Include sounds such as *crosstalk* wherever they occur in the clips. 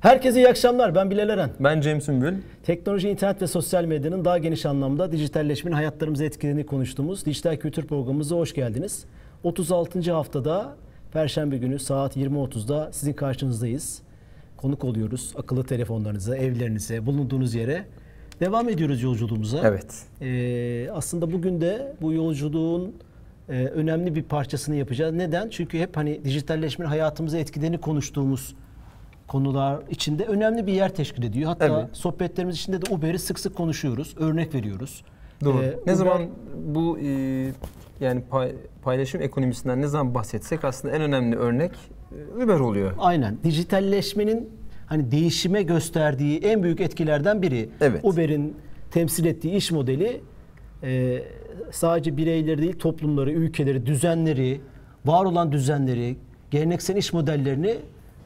Herkese iyi akşamlar. Ben Bilal Eren. Ben Cem Sümbül. Teknoloji, internet ve sosyal medyanın daha geniş anlamda dijitalleşmenin hayatlarımıza etkilediğini konuştuğumuz Dijital Kültür Programımıza hoş geldiniz. 36. haftada Perşembe günü saat 20.30'da sizin karşınızdayız. Konuk oluyoruz akıllı telefonlarınıza, evlerinize, bulunduğunuz yere. Devam ediyoruz yolculuğumuza. Evet. Ee, aslında bugün de bu yolculuğun e, önemli bir parçasını yapacağız. Neden? Çünkü hep hani dijitalleşmenin hayatımıza etkilerini konuştuğumuz konular içinde önemli bir yer teşkil ediyor. Hatta Evet. sohbetlerimiz içinde de Uber'i sık sık konuşuyoruz, örnek veriyoruz. Doğru. Ee, ne Uber- zaman bu e, yani pay- paylaşım ekonomisinden ne zaman bahsetsek aslında en önemli örnek e, Uber oluyor. Aynen. Dijitalleşmenin hani değişime gösterdiği en büyük etkilerden biri. Evet. Uber'in temsil ettiği iş modeli e, sadece bireyleri değil toplumları, ülkeleri, düzenleri, var olan düzenleri, geleneksel iş modellerini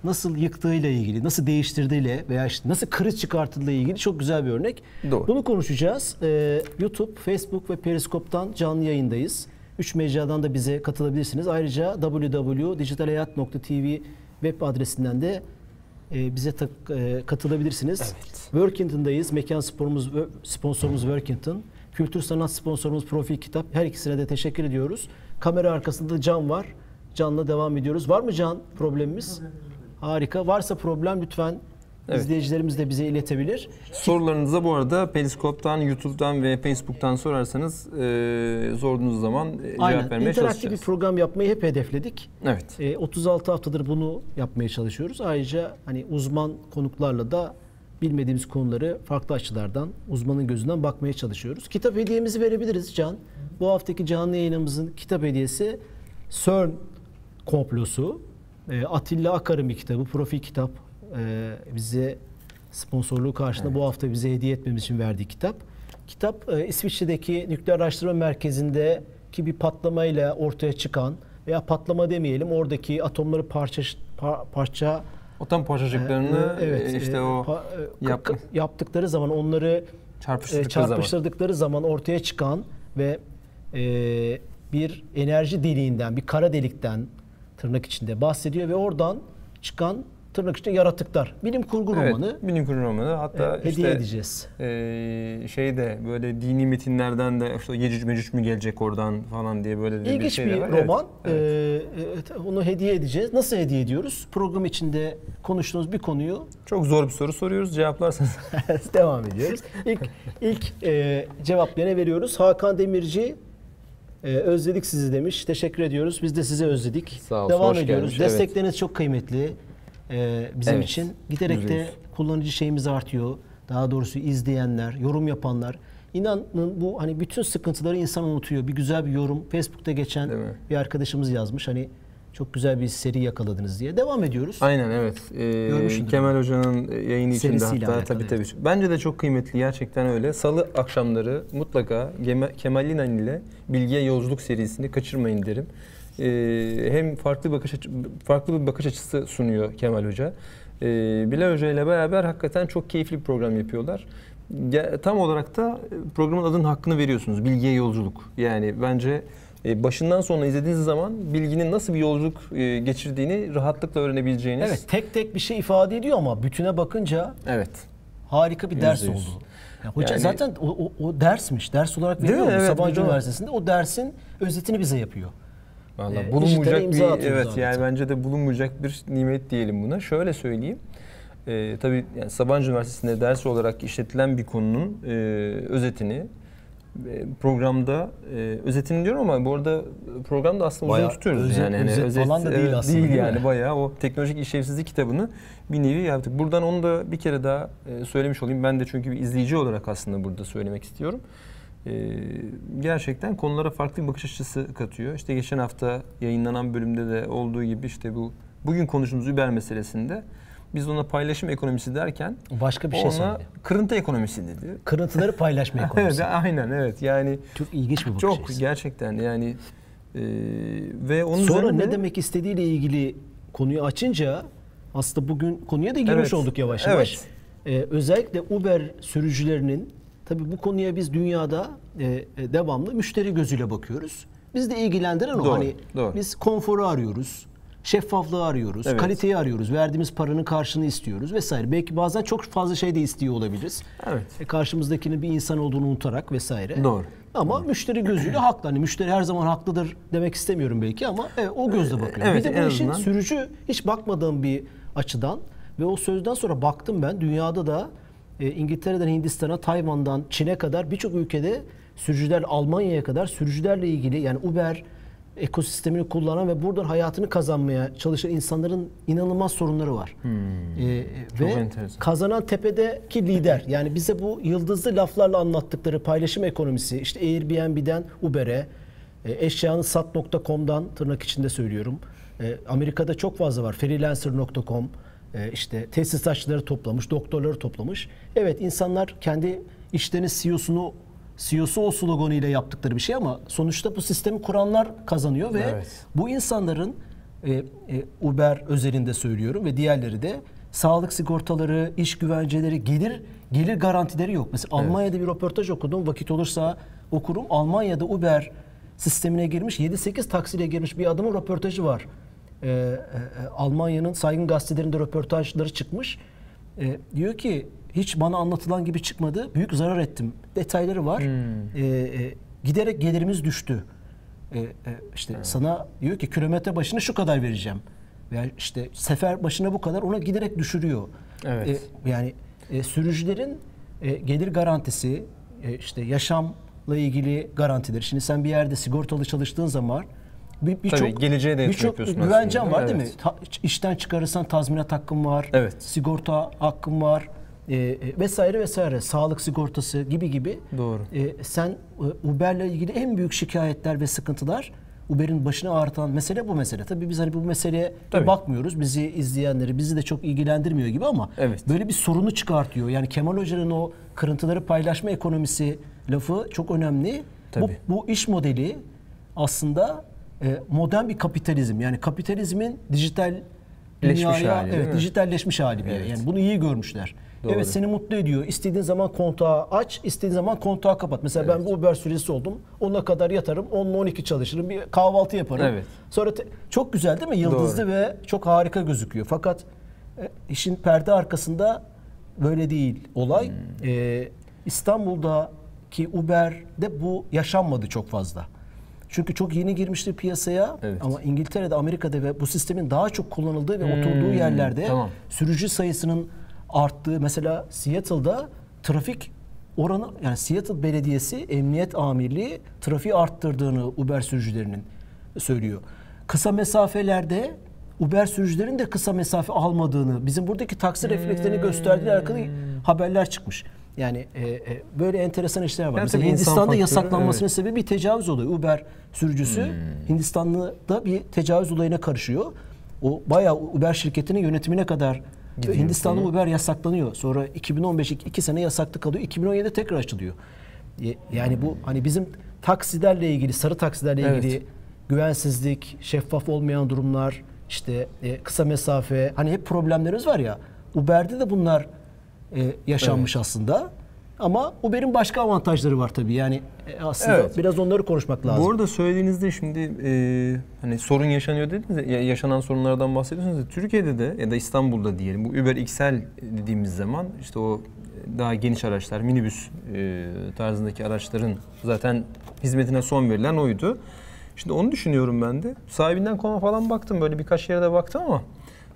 nasıl yıktığıyla ilgili, nasıl değiştirdiğiyle veya işte nasıl kriz çıkarttığıyla ilgili çok güzel bir örnek. Doğru. Bunu konuşacağız. Ee, YouTube, Facebook ve Periskop'tan canlı yayındayız. Üç mecradan da bize katılabilirsiniz. Ayrıca www.dijitalhayat.tv web adresinden de e, bize tak- e, katılabilirsiniz. Evet. Workington'dayız. Mekan sporumuz, sponsorumuz Workington. Kültür sanat sponsorumuz Profil Kitap. Her ikisine de teşekkür ediyoruz. Kamera arkasında Can var. Can'la devam ediyoruz. Var mı Can problemimiz? Harika. Varsa problem lütfen Evet. izleyicilerimiz de bize iletebilir. Sorularınıza bu arada Periskop'tan, YouTube'dan ve Facebook'tan sorarsanız e, sorduğunuz zaman e, cevap vermeye İnteraktif bir çalışacağız. program yapmayı hep hedefledik. Evet. E, 36 haftadır bunu yapmaya çalışıyoruz. Ayrıca hani uzman konuklarla da bilmediğimiz konuları farklı açılardan, uzmanın gözünden bakmaya çalışıyoruz. Kitap hediyemizi verebiliriz Can. Bu haftaki canlı yayınımızın kitap hediyesi CERN komplosu. E, Atilla Akar'ın bir kitabı, profil kitap. E, bize sponsorluğu karşılığında bu hafta bize hediye etmemiz için verdiği kitap. Kitap e, İsviçre'deki nükleer araştırma merkezindeki bir patlamayla ortaya çıkan veya patlama demeyelim oradaki atomları parça par- parça Atom parçacıklarını e, evet e, işte e, o pa- e, yap- yaptıkları zaman onları çarpıştırdıkları e, zaman. çarpıştırdıkları zaman ortaya çıkan ve e, bir enerji deliğinden, bir kara delikten tırnak içinde bahsediyor ve oradan çıkan tırnak içinde yaratıklar. Bilim kurgu Evet, romanı. bilim kurgu romanı. Hatta e, hediye işte edeceğiz. e, şeyde böyle dini metinlerden de işte Yecüc Mecüc mü gelecek oradan falan diye böyle de İlginç şey bir de var. Roman. evet. Evet, onu hediye edeceğiz. Nasıl hediye ediyoruz? Program içinde konuştuğumuz bir konuyu Çok zor bir soru soruyoruz. Cevaplarsanız *laughs* devam ediyoruz. İlk ilk e, cevaplarını veriyoruz. Hakan Demirci e, özledik sizi demiş. Teşekkür ediyoruz. Biz de sizi özledik. Sağ olsun, Devam hoş ediyoruz. gelmiş, evet. Destekleriniz çok kıymetli e, bizim Evet, için. Giderek de kullanıcı şeyimiz artıyor. Daha doğrusu izleyenler, yorum yapanlar. İnanın bu hani bütün sıkıntıları insan unutuyor. Bir güzel bir yorum. Facebook'ta geçen Değil mi? bir arkadaşımız yazmış. Hani çok güzel bir seri yakaladınız diye. Devam ediyoruz. Aynen evet. Ee. Kemal Hoca'nın yayını içinde hatta alakalı, tabii tabii. Bence de çok kıymetli gerçekten öyle. Salı akşamları mutlaka Kemal İnan ile Bilgiye Yolculuk serisini kaçırmayın derim. Ee, hem farklı bakış açı- farklı bir bakış açısı sunuyor Kemal Hoca. Ee, Bilal Hoca ile beraber hakikaten çok keyifli bir program yapıyorlar. Ge- Tam olarak da programın adının hakkını veriyorsunuz. Bilgiye Yolculuk. Yani bence e, başından sonuna izlediğiniz zaman bilginin nasıl bir yolculuk e, geçirdiğini rahatlıkla öğrenebileceğiniz. Evet tek tek bir şey ifade ediyor ama bütüne bakınca Evet. harika bir ders oldu. Ya hoca Yani- zaten o, o, o dersmiş. Ders olarak veriyor? Evet, Sabancı. Üniversitesi'nde o dersin özetini bize yapıyor. Vallahi Ee, bulunmayacak bir evet adeta. yani bence de bulunmayacak bir nimet diyelim buna. Şöyle söyleyeyim. Ee, tabii yani Sabancı Üniversitesi'nde ders olarak işletilen bir konunun e, özetini e, programda e, özetini diyorum ama bu arada programda aslında Bayağı uzun tutuyoruz özet- yani. Hani özet falan da değil evet, aslında, Değil değil yani bayağı o teknolojik işlevsizlik kitabını bir nevi yaptık. Buradan onu da bir kere daha e, söylemiş olayım. Ben de çünkü bir izleyici olarak aslında burada söylemek istiyorum. Ee, gerçekten konulara farklı bir bakış açısı katıyor. İşte geçen hafta yayınlanan bölümde de olduğu gibi işte bu bugün konuştuğumuz Uber meselesinde biz ona paylaşım ekonomisi derken Başka bir şey ona söyledi. kırıntı ekonomisi dedi. Kırıntıları *laughs* paylaşma evet, ekonomisi. aynen evet yani Çok ilginç bir bakış çok açısı. gerçekten yani e, ve onun Sonra üzerine ne demek istediğiyle ilgili konuyu açınca aslında bugün konuya da girmiş Evet, olduk yavaş yavaş. evet. Ee, özellikle Uber sürücülerinin tabii bu konuya biz dünyada e, e, devamlı müşteri gözüyle bakıyoruz. Biz de ilgilendiren o. Doğru, Hani doğru. biz konforu arıyoruz. Şeffaflığı arıyoruz, Evet. kaliteyi arıyoruz, verdiğimiz paranın karşılığını istiyoruz vesaire. Belki bazen çok fazla şey de istiyor olabiliriz. Evet. E, karşımızdakinin bir insan olduğunu unutarak vesaire. Doğru. Ama müşteri gözüyle haklı. Hani müşteri her zaman haklıdır demek istemiyorum belki ama e, o gözle bakıyor. Evet, bir de bu işin azından. sürücü hiç bakmadığım bir açıdan ve o sözden sonra baktım ben dünyada da e, İngiltere'den Hindistan'a, Tayvan'dan Çin'e kadar birçok ülkede sürücüler Almanya'ya kadar sürücülerle ilgili yani Uber ekosistemini kullanan ve buradan hayatını kazanmaya çalışan insanların inanılmaz sorunları var. E, Çok ve enteresan. kazanan tepedeki lider. Yani bize bu yıldızlı laflarla anlattıkları paylaşım ekonomisi, işte Airbnb'den Uber'e, e, eşyanı sat.com'dan tırnak içinde söylüyorum. E, Amerika'da çok fazla var. Freelancer.com, e, işte tesisatçıları toplamış, doktorları toplamış. Evet insanlar kendi işlerinin CEO'sunu CEO'su o sloganıyla yaptıkları bir şey ama sonuçta bu sistemi kuranlar kazanıyor ve Evet. bu insanların e, e, Uber özelinde söylüyorum ve diğerleri de sağlık sigortaları, iş güvenceleri, gelir gelir garantileri yok. Mesela Almanya'da bir röportaj okudum. Vakit olursa okurum. Almanya'da Uber sistemine girmiş 7-8 taksiyle girmiş bir adamın röportajı var. E, e, Almanya'nın saygın gazetelerinde röportajları çıkmış. E, diyor ki hiç bana anlatılan gibi çıkmadı. Büyük zarar ettim. Detayları var. E, e, giderek gelirimiz düştü. E, e, işte sana diyor ki kilometre başına şu kadar vereceğim. Veya işte sefer başına bu kadar ona giderek düşürüyor. Evet. E, yani e, sürücülerin e, gelir garantisi, e, işte yaşamla ilgili garantileri. Şimdi sen bir yerde sigortalı çalıştığın zaman bir birçok Tabii, geleceğe de birçok yapıyorsun güvencen var değil mi? evet. Ta- işten çıkarırsan tazminat hakkın var. Evet. Sigorta hakkın var. E, e, vesaire vesaire. Sağlık sigortası gibi gibi. Doğru. E, sen e, Uber'le ilgili en büyük şikayetler ve sıkıntılar Uber'in başını ağrıtan mesele bu mesele. Tabii biz hani bu meseleye Tabii. bakmıyoruz. Bizi izleyenleri bizi de çok ilgilendirmiyor gibi ama Evet. böyle bir sorunu çıkartıyor. Yani Kemal Hoca'nın o kırıntıları paylaşma ekonomisi lafı çok önemli. Bu, Tabii. bu iş modeli aslında e, modern bir kapitalizm. Yani kapitalizmin dijital dünyaya hali, evet, mi? dijitalleşmiş hali bir. Evet. Yani bunu iyi görmüşler. Doğru. Evet seni mutlu ediyor. İstediğin zaman kontağı aç, istediğin zaman kontağı kapat. Mesela ben bir Uber süresi oldum. Ona kadar yatarım. 10 ile 12 çalışırım. Bir kahvaltı yaparım. Evet. Sonra te- çok güzel değil mi? Yıldızlı ve çok harika gözüküyor. Fakat e, işin perde arkasında böyle değil olay. Hmm. E, İstanbul'daki Uber'de bu yaşanmadı çok fazla. Çünkü çok yeni girmişti piyasaya Evet. ama İngiltere'de, Amerika'da ve bu sistemin daha çok kullanıldığı ve oturduğu yerlerde Hmm, tamam. sürücü sayısının arttığı mesela Seattle'da trafik oranı yani Seattle Belediyesi Emniyet Amirliği trafiği arttırdığını Uber sürücülerinin söylüyor. Kısa mesafelerde Uber sürücülerin de kısa mesafe almadığını, bizim buradaki taksi reflekslerini gösterdiği alakalı haberler çıkmış. Yani e, e, böyle enteresan işler var. Yani Mesela Hindistan'da faktörü, yasaklanmasının evet. sebebi bir tecavüz olayı. Uber sürücüsü Hindistanlı'da bir tecavüz olayına karışıyor. O bayağı Uber şirketinin yönetimine kadar Gidiyor Hindistan'da konu. Uber yasaklanıyor. Sonra 2015 2 sene yasaklı kalıyor. 2017'de tekrar açılıyor. Yani bu hani bizim taksilerle ilgili, sarı taksilerle Evet. ilgili güvensizlik, şeffaf olmayan durumlar, işte e, kısa mesafe, hani hep problemlerimiz var ya. Uber'de de bunlar e, yaşanmış aslında. Ama Uber'in başka avantajları var tabii. Yani e, aslında Evet. biraz onları konuşmak lazım. Bu arada söylediğinizde şimdi e, hani sorun yaşanıyor dediniz ya, ya- yaşanan sorunlardan bahsediyorsunuz ya, Türkiye'de de ya da İstanbul'da diyelim bu Uber XL dediğimiz zaman işte o daha geniş araçlar minibüs e, tarzındaki araçların zaten hizmetine son verilen oydu. Şimdi onu düşünüyorum ben de. Sahibinden koma falan baktım böyle birkaç yere de baktım ama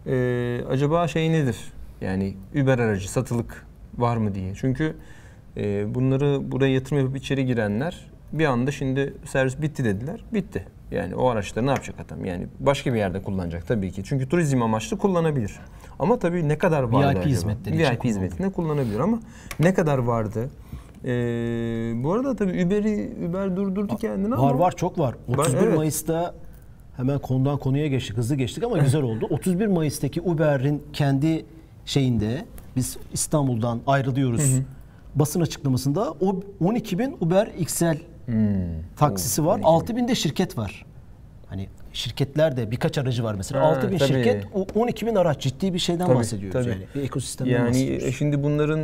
e, acaba şey nedir? Yani Uber aracı satılık var mı diye. Çünkü bunları buraya yatırım yapıp içeri girenler bir anda şimdi servis bitti dediler. Bitti. Yani o araçları ne yapacak adam? Yani başka bir yerde kullanacak tabii ki. Çünkü turizm amaçlı kullanabilir. Ama tabii ne kadar vardı VIP acaba? hizmetleri VIP hizmetinde kullanabilir ama ne kadar vardı? E, bu arada tabii Uber'i Uber durdurdu kendini Var ama var çok var. 31 evet. Mayıs'ta hemen konudan konuya geçtik. Hızlı geçtik ama güzel oldu. *laughs* 31 Mayıs'taki Uber'in kendi şeyinde biz İstanbul'dan ayrılıyoruz. Basın açıklamasında o 12 bin Uber XL taksisi var. 6 bin de şirket var. Hani şirketler de birkaç aracı var mesela. Ha, 6 bin tabii. şirket, o 12 bin araç ciddi bir şeyden Tabii, bahsediyoruz tabii. yani. Bir ekosistemden Yani bahsediyoruz. e, şimdi bunların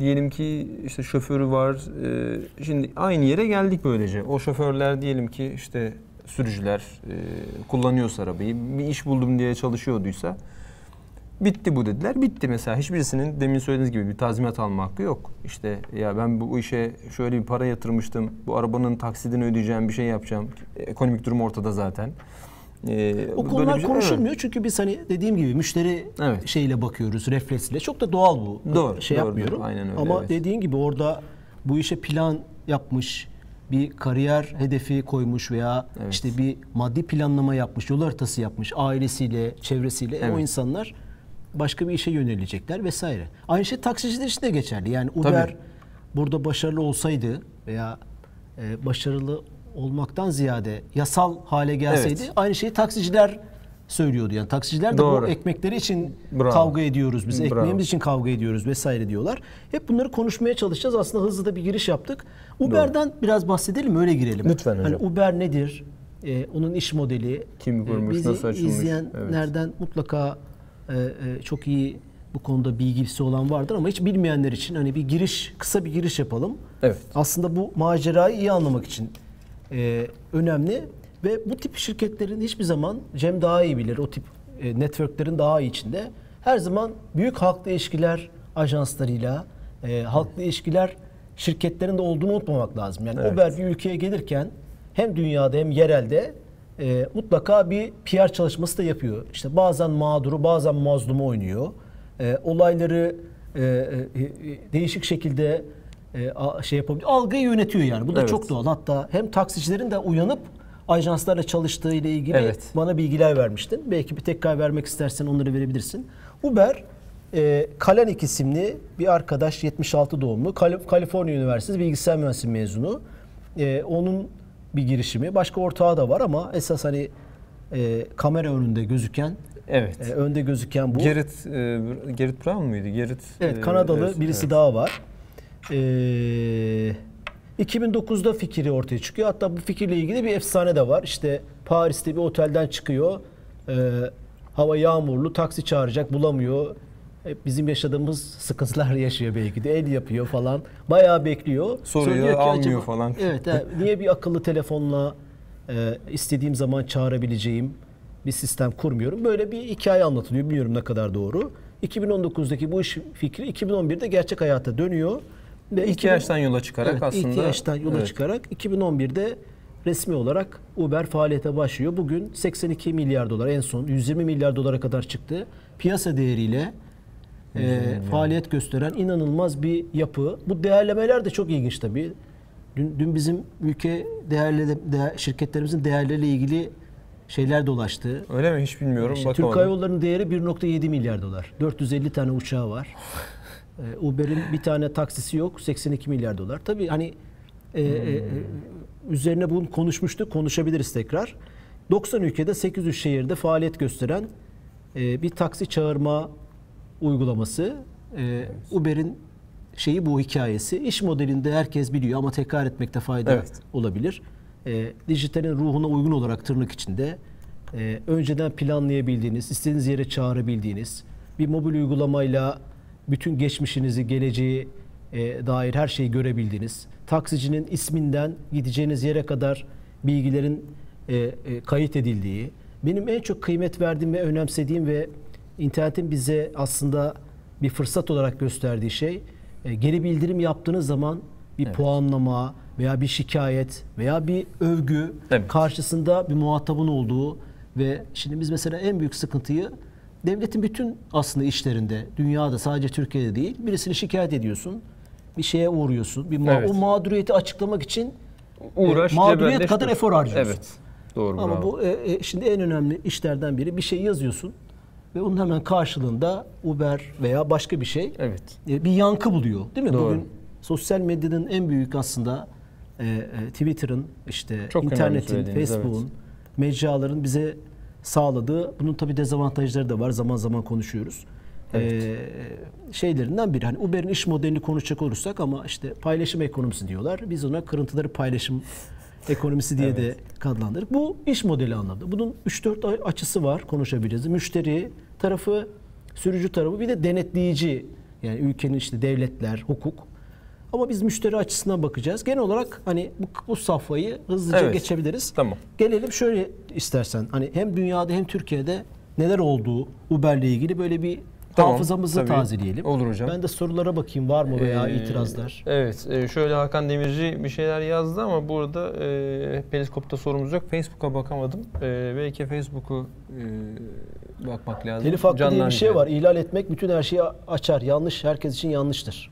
diyelim ki işte şoförü var. e, Şimdi aynı yere geldik böylece. O şoförler diyelim ki işte sürücüler e, kullanıyorsa arabayı, bir iş buldum diye çalışıyorduysa bitti bu dediler. Bitti mesela. Hiçbirisinin demin söylediğiniz gibi bir tazminat alma hakkı yok. İşte ya ben bu işe şöyle bir para yatırmıştım. Bu arabanın taksidini ödeyeceğim, bir şey yapacağım. Ekonomik durum ortada zaten. Ee, O konular şey- konuşulmuyor çünkü biz hani dediğim gibi müşteri Evet. şeyle bakıyoruz, refleksle. Çok da doğal bu. Doğru, Şey doğru, yapmıyorum. doğru. Aynen öyle, Ama evet. dediğin gibi orada bu işe plan yapmış, bir kariyer hedefi koymuş veya Evet. işte bir maddi planlama yapmış, yol haritası yapmış ailesiyle, çevresiyle e, o Evet. insanlar başka bir işe yönelecekler vesaire. Aynı şey taksiciler için de geçerli. Yani Uber Tabii. burada başarılı olsaydı veya e, başarılı olmaktan ziyade yasal hale gelseydi Evet. aynı şeyi taksiciler söylüyordu. Yani taksiciler de Doğru. bu ekmekleri için Bravo. kavga ediyoruz biz. Bravo. Ekmeğimiz için kavga ediyoruz vesaire diyorlar. Hep bunları konuşmaya çalışacağız. Aslında hızlı da bir giriş yaptık. Uber'den biraz bahsedelim öyle girelim. Lütfen Hani hocam. Uber nedir? E, onun iş modeli. Kim kurmuş, bizi nasıl açılmış? izleyenlerden mutlaka e, e, çok iyi bu konuda bilgisi olan vardır ama hiç bilmeyenler için hani bir giriş, kısa bir giriş yapalım. Evet. Aslında bu macerayı iyi anlamak için e, önemli ve bu tip şirketlerin hiçbir zaman Cem daha iyi bilir o tip e, networklerin daha iyi içinde her zaman büyük halkla ilişkiler ajanslarıyla e, halkla ilişkiler şirketlerinde olduğunu unutmamak lazım. Yani Evet. Uber bir ülkeye gelirken hem dünyada hem yerelde e, mutlaka bir PR çalışması da yapıyor. İşte bazen mağduru bazen mazlumu oynuyor. E, olayları e, e, e, değişik şekilde e, a- şey yapabiliyor. Algıyı yönetiyor yani. Bu da Evet. çok doğal. Hatta hem taksicilerin de uyanıp ajanslarla çalıştığı ile ilgili Evet. bana bilgiler vermiştin. Belki bir tekrar vermek istersen onları verebilirsin. Uber e, Kalanik isimli bir arkadaş 76 doğumlu. Kal- Kaliforniya Üniversitesi bilgisayar mühendisliği mezunu. E, onun bir girişimi. Başka ortağı da var ama esas hani e, kamera önünde gözüken Evet. e, önde gözüken bu. Gerrit, e, Gerrit Brown muydu? Gerrit. Evet e, Kanadalı evet, birisi evet. daha var. Ee, 2009'da fikri ortaya çıkıyor. Hatta bu fikirle ilgili bir efsane de var. İşte Paris'te bir otelden çıkıyor. Ee, hava yağmurlu, taksi çağıracak, bulamıyor. Hep bizim yaşadığımız sıkıntılar yaşıyor belki de. El yapıyor falan. Bayağı bekliyor. Sonra Soruyor, diyor ki almıyor falan. Evet, ha, *laughs* niye bir akıllı telefonla e, istediğim zaman çağırabileceğim bir sistem kurmuyorum. Böyle bir hikaye anlatılıyor. Bilmiyorum ne kadar doğru. 2019'daki bu iş fikri 2011'de gerçek hayata dönüyor. Ve İki 2000 yaştan yola çıkarak Evet, aslında. ilk yaştan yola Evet. çıkarak 2011'de resmi olarak Uber faaliyete başlıyor. Bugün 82 milyar dolar en son 120 milyar dolara kadar çıktı. Piyasa değeriyle e, faaliyet gösteren inanılmaz bir yapı. Bu değerlemeler de çok ilginç tabii. Dün, dün bizim ülke değerli değer, şirketlerimizin değerleriyle ilgili şeyler dolaştı. Öyle mi? Hiç bilmiyorum. İşte Bakamadım. Türk Hava Yolları'nın değeri 1.7 milyar dolar. 450 tane uçağı var. *laughs* Uber'in bir tane taksisi yok. 82 milyar dolar. Tabii hani e, e, e, üzerine bunu konuşmuştuk. Konuşabiliriz tekrar. 90 ülkede 800 şehirde faaliyet gösteren e, bir taksi çağırma uygulaması. E, Uber'in şeyi bu hikayesi. İş modelinde herkes biliyor ama tekrar etmekte fayda Evet. olabilir. E, dijitalin ruhuna uygun olarak tırnak içinde e, önceden planlayabildiğiniz, istediğiniz yere çağırabildiğiniz bir mobil uygulamayla bütün geçmişinizi, geleceği e, dair her şeyi görebildiğiniz, taksicinin isminden gideceğiniz yere kadar bilgilerin e, e, kayıt edildiği, benim en çok kıymet verdiğim ve önemsediğim ve internetin bize aslında bir fırsat olarak gösterdiği şey e, geri bildirim yaptığınız zaman bir Evet. puanlama veya bir şikayet veya bir övgü Evet. karşısında bir muhatabın olduğu ve şimdi biz mesela en büyük sıkıntıyı devletin bütün aslında işlerinde dünyada sadece Türkiye'de değil birisini şikayet ediyorsun bir şeye uğruyorsun bir ma- Evet. o mağduriyeti açıklamak için Uğraş, e, mağduriyet kadar efor harcıyorsun. Evet. Doğru Ama bravo. bu e, e, şimdi en önemli işlerden biri bir şey yazıyorsun ve onun hemen karşılığında Uber veya başka bir şey Evet. e, bir yankı buluyor. Değil mi? Doğru. Bugün sosyal medyanın en büyük aslında e, e, Twitter'ın işte Çok internetin, Facebook'un, evet. mecraların bize sağladığı bunun tabii dezavantajları da var. Zaman zaman konuşuyoruz. Evet. E, şeylerinden biri. Hani Uber'in iş modelini konuşacak olursak ama işte paylaşım ekonomisi diyorlar. Biz ona kırıntıları paylaşım ekonomisi diye de adlandırdık. Bu iş modeli anlamda. Bunun 3-4 açısı var konuşabiliriz. Müşteri tarafı, sürücü tarafı bir de denetleyici yani ülkenin işte devletler, hukuk. Ama biz müşteri açısından bakacağız. Genel olarak hani bu, bu safhayı hızlıca Evet. geçebiliriz. Tamam. Gelelim şöyle istersen. Hani hem dünyada hem Türkiye'de neler olduğu Uber'le ilgili böyle bir Tamam, hafızamızı tabii. tazeleyelim. Olur hocam. Ben de sorulara bakayım var mı veya Ee, itirazlar. Evet. e, şöyle Hakan Demirci bir şeyler yazdı ama burada e, Periskop'ta sorumuz yok. Facebook'a bakamadım. E, belki Facebook'u e, bakmak lazım. Telif hakkı diye bir şey var. İhlal etmek bütün her şeyi açar. Yanlış herkes için yanlıştır.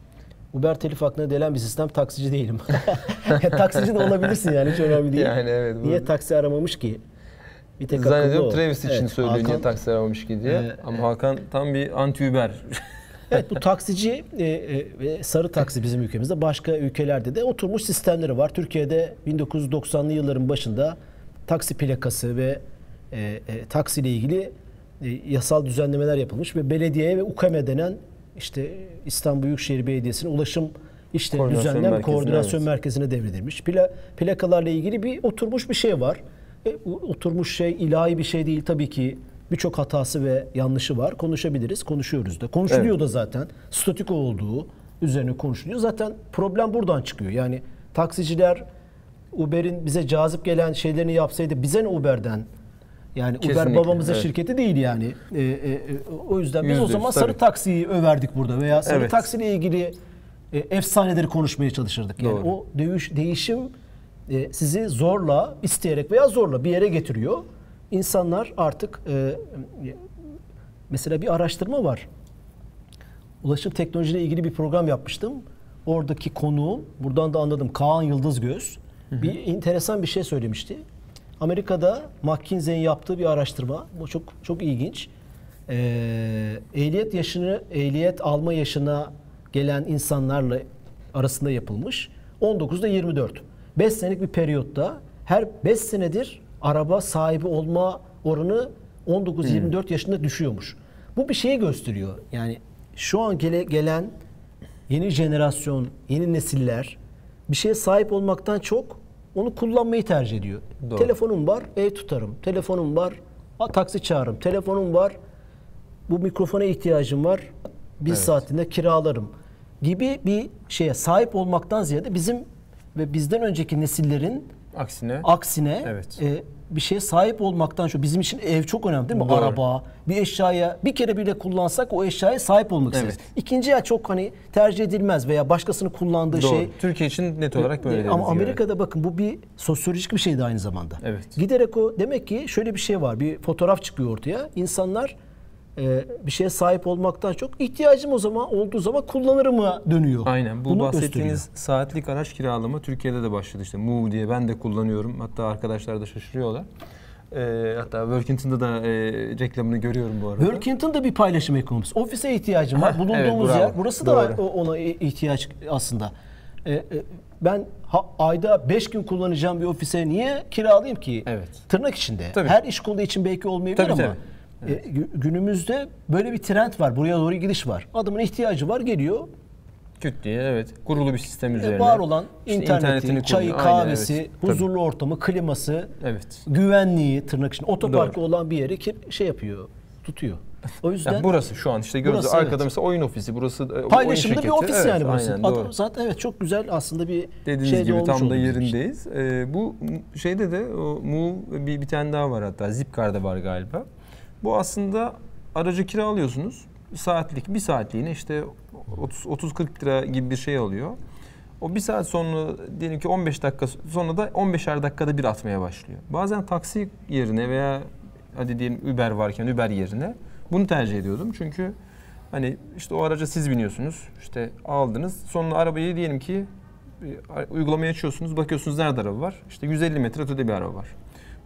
Uber telif hakkına delen bir sistem taksici değilim. *laughs* taksici de olabilirsin yani hiç önemli değil. Yani evet. bu- Niye taksi aramamış ki? Bir tek Zannediyorum. Travis için Evet, söylüyor niye Hakan- taksi aramamış ki diye. Ee, ama Hakan tam bir anti Uber. *laughs* Evet bu taksici e, e, sarı taksi bizim ülkemizde başka ülkelerde de oturmuş sistemleri var. Türkiye'de 1990'lı yılların başında taksi plakası ve e, e, taksi ile ilgili e, yasal düzenlemeler yapılmış ve belediyeye ve UKME denen işte İstanbul Büyükşehir Belediyesi'nin ulaşım düzenleyen merkezine, koordinasyon merkezine devredilmiş. Pla, plakalarla ilgili bir oturmuş bir şey var. E, oturmuş şey ilahi bir şey değil tabii ki. Birçok hatası ve yanlışı var. Konuşabiliriz. Konuşuyoruz da. Konuşuluyor Evet. da zaten. Statiko olduğu üzerine konuşuluyor. Zaten problem buradan çıkıyor. Yani taksiciler Uber'in bize cazip gelen şeylerini yapsaydı bize ne Uber'den? Yani Uber Kesinlikle, babamızın evet. şirketi değil yani. E, e, e, o yüzden biz Yüzde o zaman tabii. sarı taksiyi överdik burada veya sarı Evet. taksiyle ilgili e, efsaneleri konuşmaya çalışırdık. Yani Doğru. o değiş, değişim e, sizi zorla, isteyerek veya zorla bir yere getiriyor. İnsanlar artık e, e, mesela bir araştırma var. Ulaşım teknolojiyle ilgili bir program yapmıştım. Oradaki konuğum, buradan da anladım Kaan Yıldızgöz bir enteresan bir şey söylemişti. Amerika'da McKinsey'in yaptığı bir araştırma. Bu çok çok ilginç. Ee, ehliyet yaşını, ehliyet alma yaşına gelen insanlarla arasında yapılmış. 19'da 24. 5 senelik bir periyotta her 5 senedir araba sahibi olma oranı 19-24 yaşında düşüyormuş. Bu bir şeyi gösteriyor. Yani şu an gele, gelen yeni jenerasyon, yeni nesiller bir şeye sahip olmaktan çok onu kullanmayı tercih ediyor. Doğru. Telefonum var, ev tutarım. Telefonum var, a, taksi çağırırım. Telefonum var, bu mikrofona ihtiyacım var. Bir Evet. saatinde kiralarım gibi bir şeye sahip olmaktan ziyade bizim ve bizden önceki nesillerin Aksine aksine Evet. e, bir şeye sahip olmaktan şu bizim için ev çok önemli değil mi? Doğru. Araba, bir eşyaya bir kere bile kullansak o eşyaya sahip olmak Evet. isteriz. İkinci el çok hani tercih edilmez veya başkasının kullandığı doğru. şey Türkiye için net olarak böyle. e, dediğiniz Ama gibi. Amerika'da bakın bu bir sosyolojik bir şeydi aynı zamanda. Evet. Giderek o demek ki şöyle bir şey var. Bir fotoğraf çıkıyor ortaya. İnsanlar e, bir şeye sahip olmaktan çok ihtiyacım o zaman olduğu zaman kullanırıma dönüyor. Aynen. Bu Bunu bahsettiğiniz gösteriyor. saatlik araç kiralama Türkiye'de de başladı işte. Move diye ben de kullanıyorum. Hatta arkadaşlar da şaşırıyorlar. Ee, hatta Workington'da da e, reklamını görüyorum bu arada. Workington da bir paylaşım ekonomisi. Ofise ihtiyacım var. Bulunduğumuz evet, bravo. yer. Burası da Doğru. ona ihtiyaç aslında. E, e, ben ha- ayda 5 gün kullanacağım bir ofise niye kiralayayım ki? Evet. Tırnak içinde. Tabii. Her iş kolu için belki olmayabilir Tabii, ama e, gü- günümüzde böyle bir trend var. Buraya doğru gidiş var. Adamın ihtiyacı var geliyor. Küt diye evet. Kurulu bir sistem E, üzerine. var olan İşte interneti, çayı. Aynen, kahvesi, evet. Tabii. huzurlu ortamı, kliması, Evet. güvenliği tırnak içinde otoparkı Doğru. olan bir yeri şey yapıyor, tutuyor. O *laughs* yüzden Yani burası şu an işte gördüğünüz arkada evet. mesela oyun ofisi. Burası e, oyun Paylaşımlı bir ofis Evet, yani burası. Aynen, Adam doğru. zaten evet çok güzel aslında bir Dediğiniz şey gibi tam da yerindeyiz. Ee, bu şeyde de o Move bir, bir tane daha var hatta Zipcar'da var galiba. Bu aslında aracı kiralıyorsunuz. Saatlik bir saatliğine işte 30 40 lira gibi bir şey alıyor. O bir saat sonra diyelim ki 15 dakika sonra da 15'er dakikada bir atmaya başlıyor. Bazen taksi yerine veya hadi diyelim Uber varken Uber yerine bunu tercih ediyordum. Çünkü hani işte o araca siz biniyorsunuz. işte aldınız. Sonra arabayı diyelim ki bir uygulamayı açıyorsunuz. Bakıyorsunuz nerede araba var? İşte 150 metre ötede bir araba var.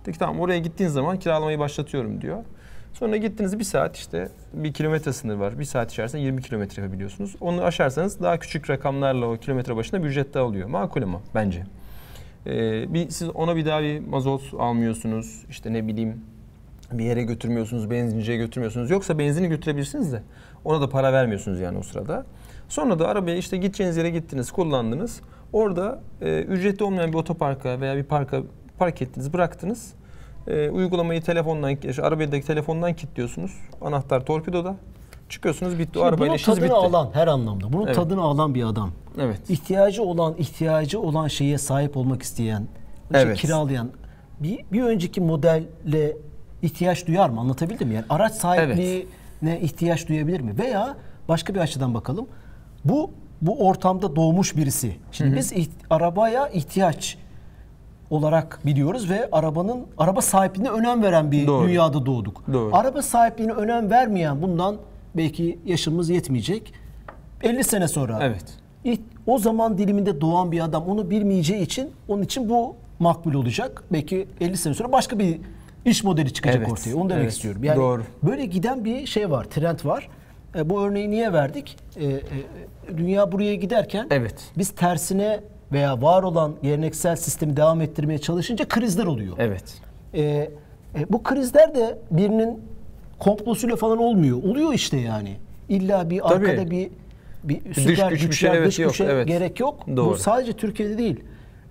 Peki tamam oraya gittiğin zaman kiralamayı başlatıyorum diyor. Sonra gittiniz bir saat işte bir kilometre sınır var. Bir saat içerisinde 20 kilometre yapabiliyorsunuz. Onu aşarsanız daha küçük rakamlarla o kilometre başına bir ücret daha alıyor. Makul ama bence. Ee, bir, siz ona bir daha bir mazot almıyorsunuz. İşte ne bileyim bir yere götürmüyorsunuz, benzinciye götürmüyorsunuz. Yoksa benzini götürebilirsiniz de ona da para vermiyorsunuz yani o sırada. Sonra da arabaya işte gideceğiniz yere gittiniz, kullandınız. Orada e, ücretli olmayan bir otoparka veya bir parka park ettiniz, bıraktınız. E, uygulamayı telefondan, işte arabadaki telefondan kilitliyorsunuz. Anahtar torpidoda. Çıkıyorsunuz bitti. O Şimdi arabayla bunun işiniz tadını bitti. alan her anlamda. Bunun Evet. tadını alan bir adam. Evet. İhtiyacı olan, ihtiyacı olan şeye sahip olmak isteyen, işte Evet. kiralayan bir, bir önceki modelle ihtiyaç duyar mı? Anlatabildim mi? Yani araç sahipliğine ihtiyaç duyabilir mi? Veya başka bir açıdan bakalım. Bu bu ortamda doğmuş birisi. Şimdi biz iht- arabaya ihtiyaç olarak biliyoruz ve arabanın araba sahipliğine önem veren bir Doğru. dünyada doğduk. Doğru. Araba sahipliğine önem vermeyen bundan belki yaşımız yetmeyecek. 50 sene sonra Evet. İlk- o zaman diliminde doğan bir adam onu bilmeyeceği için onun için bu makbul olacak. Belki 50 sene sonra başka bir iş modeli çıkacak Evet, ortaya. Onu demek evet, istiyorum. Yani doğru. böyle giden bir şey var, trend var. E, bu örneği niye verdik? E, e, dünya buraya giderken Evet. biz tersine veya var olan geleneksel sistemi devam ettirmeye çalışınca krizler oluyor. Evet. E, e, bu krizler de birinin komplosuyla falan olmuyor. Oluyor işte yani. İlla bir Tabii. arkada bir bir süper güç bir güçler, şey, evet, dış yok, güçe evet. gerek yok. Bu Doğru. sadece Türkiye'de değil.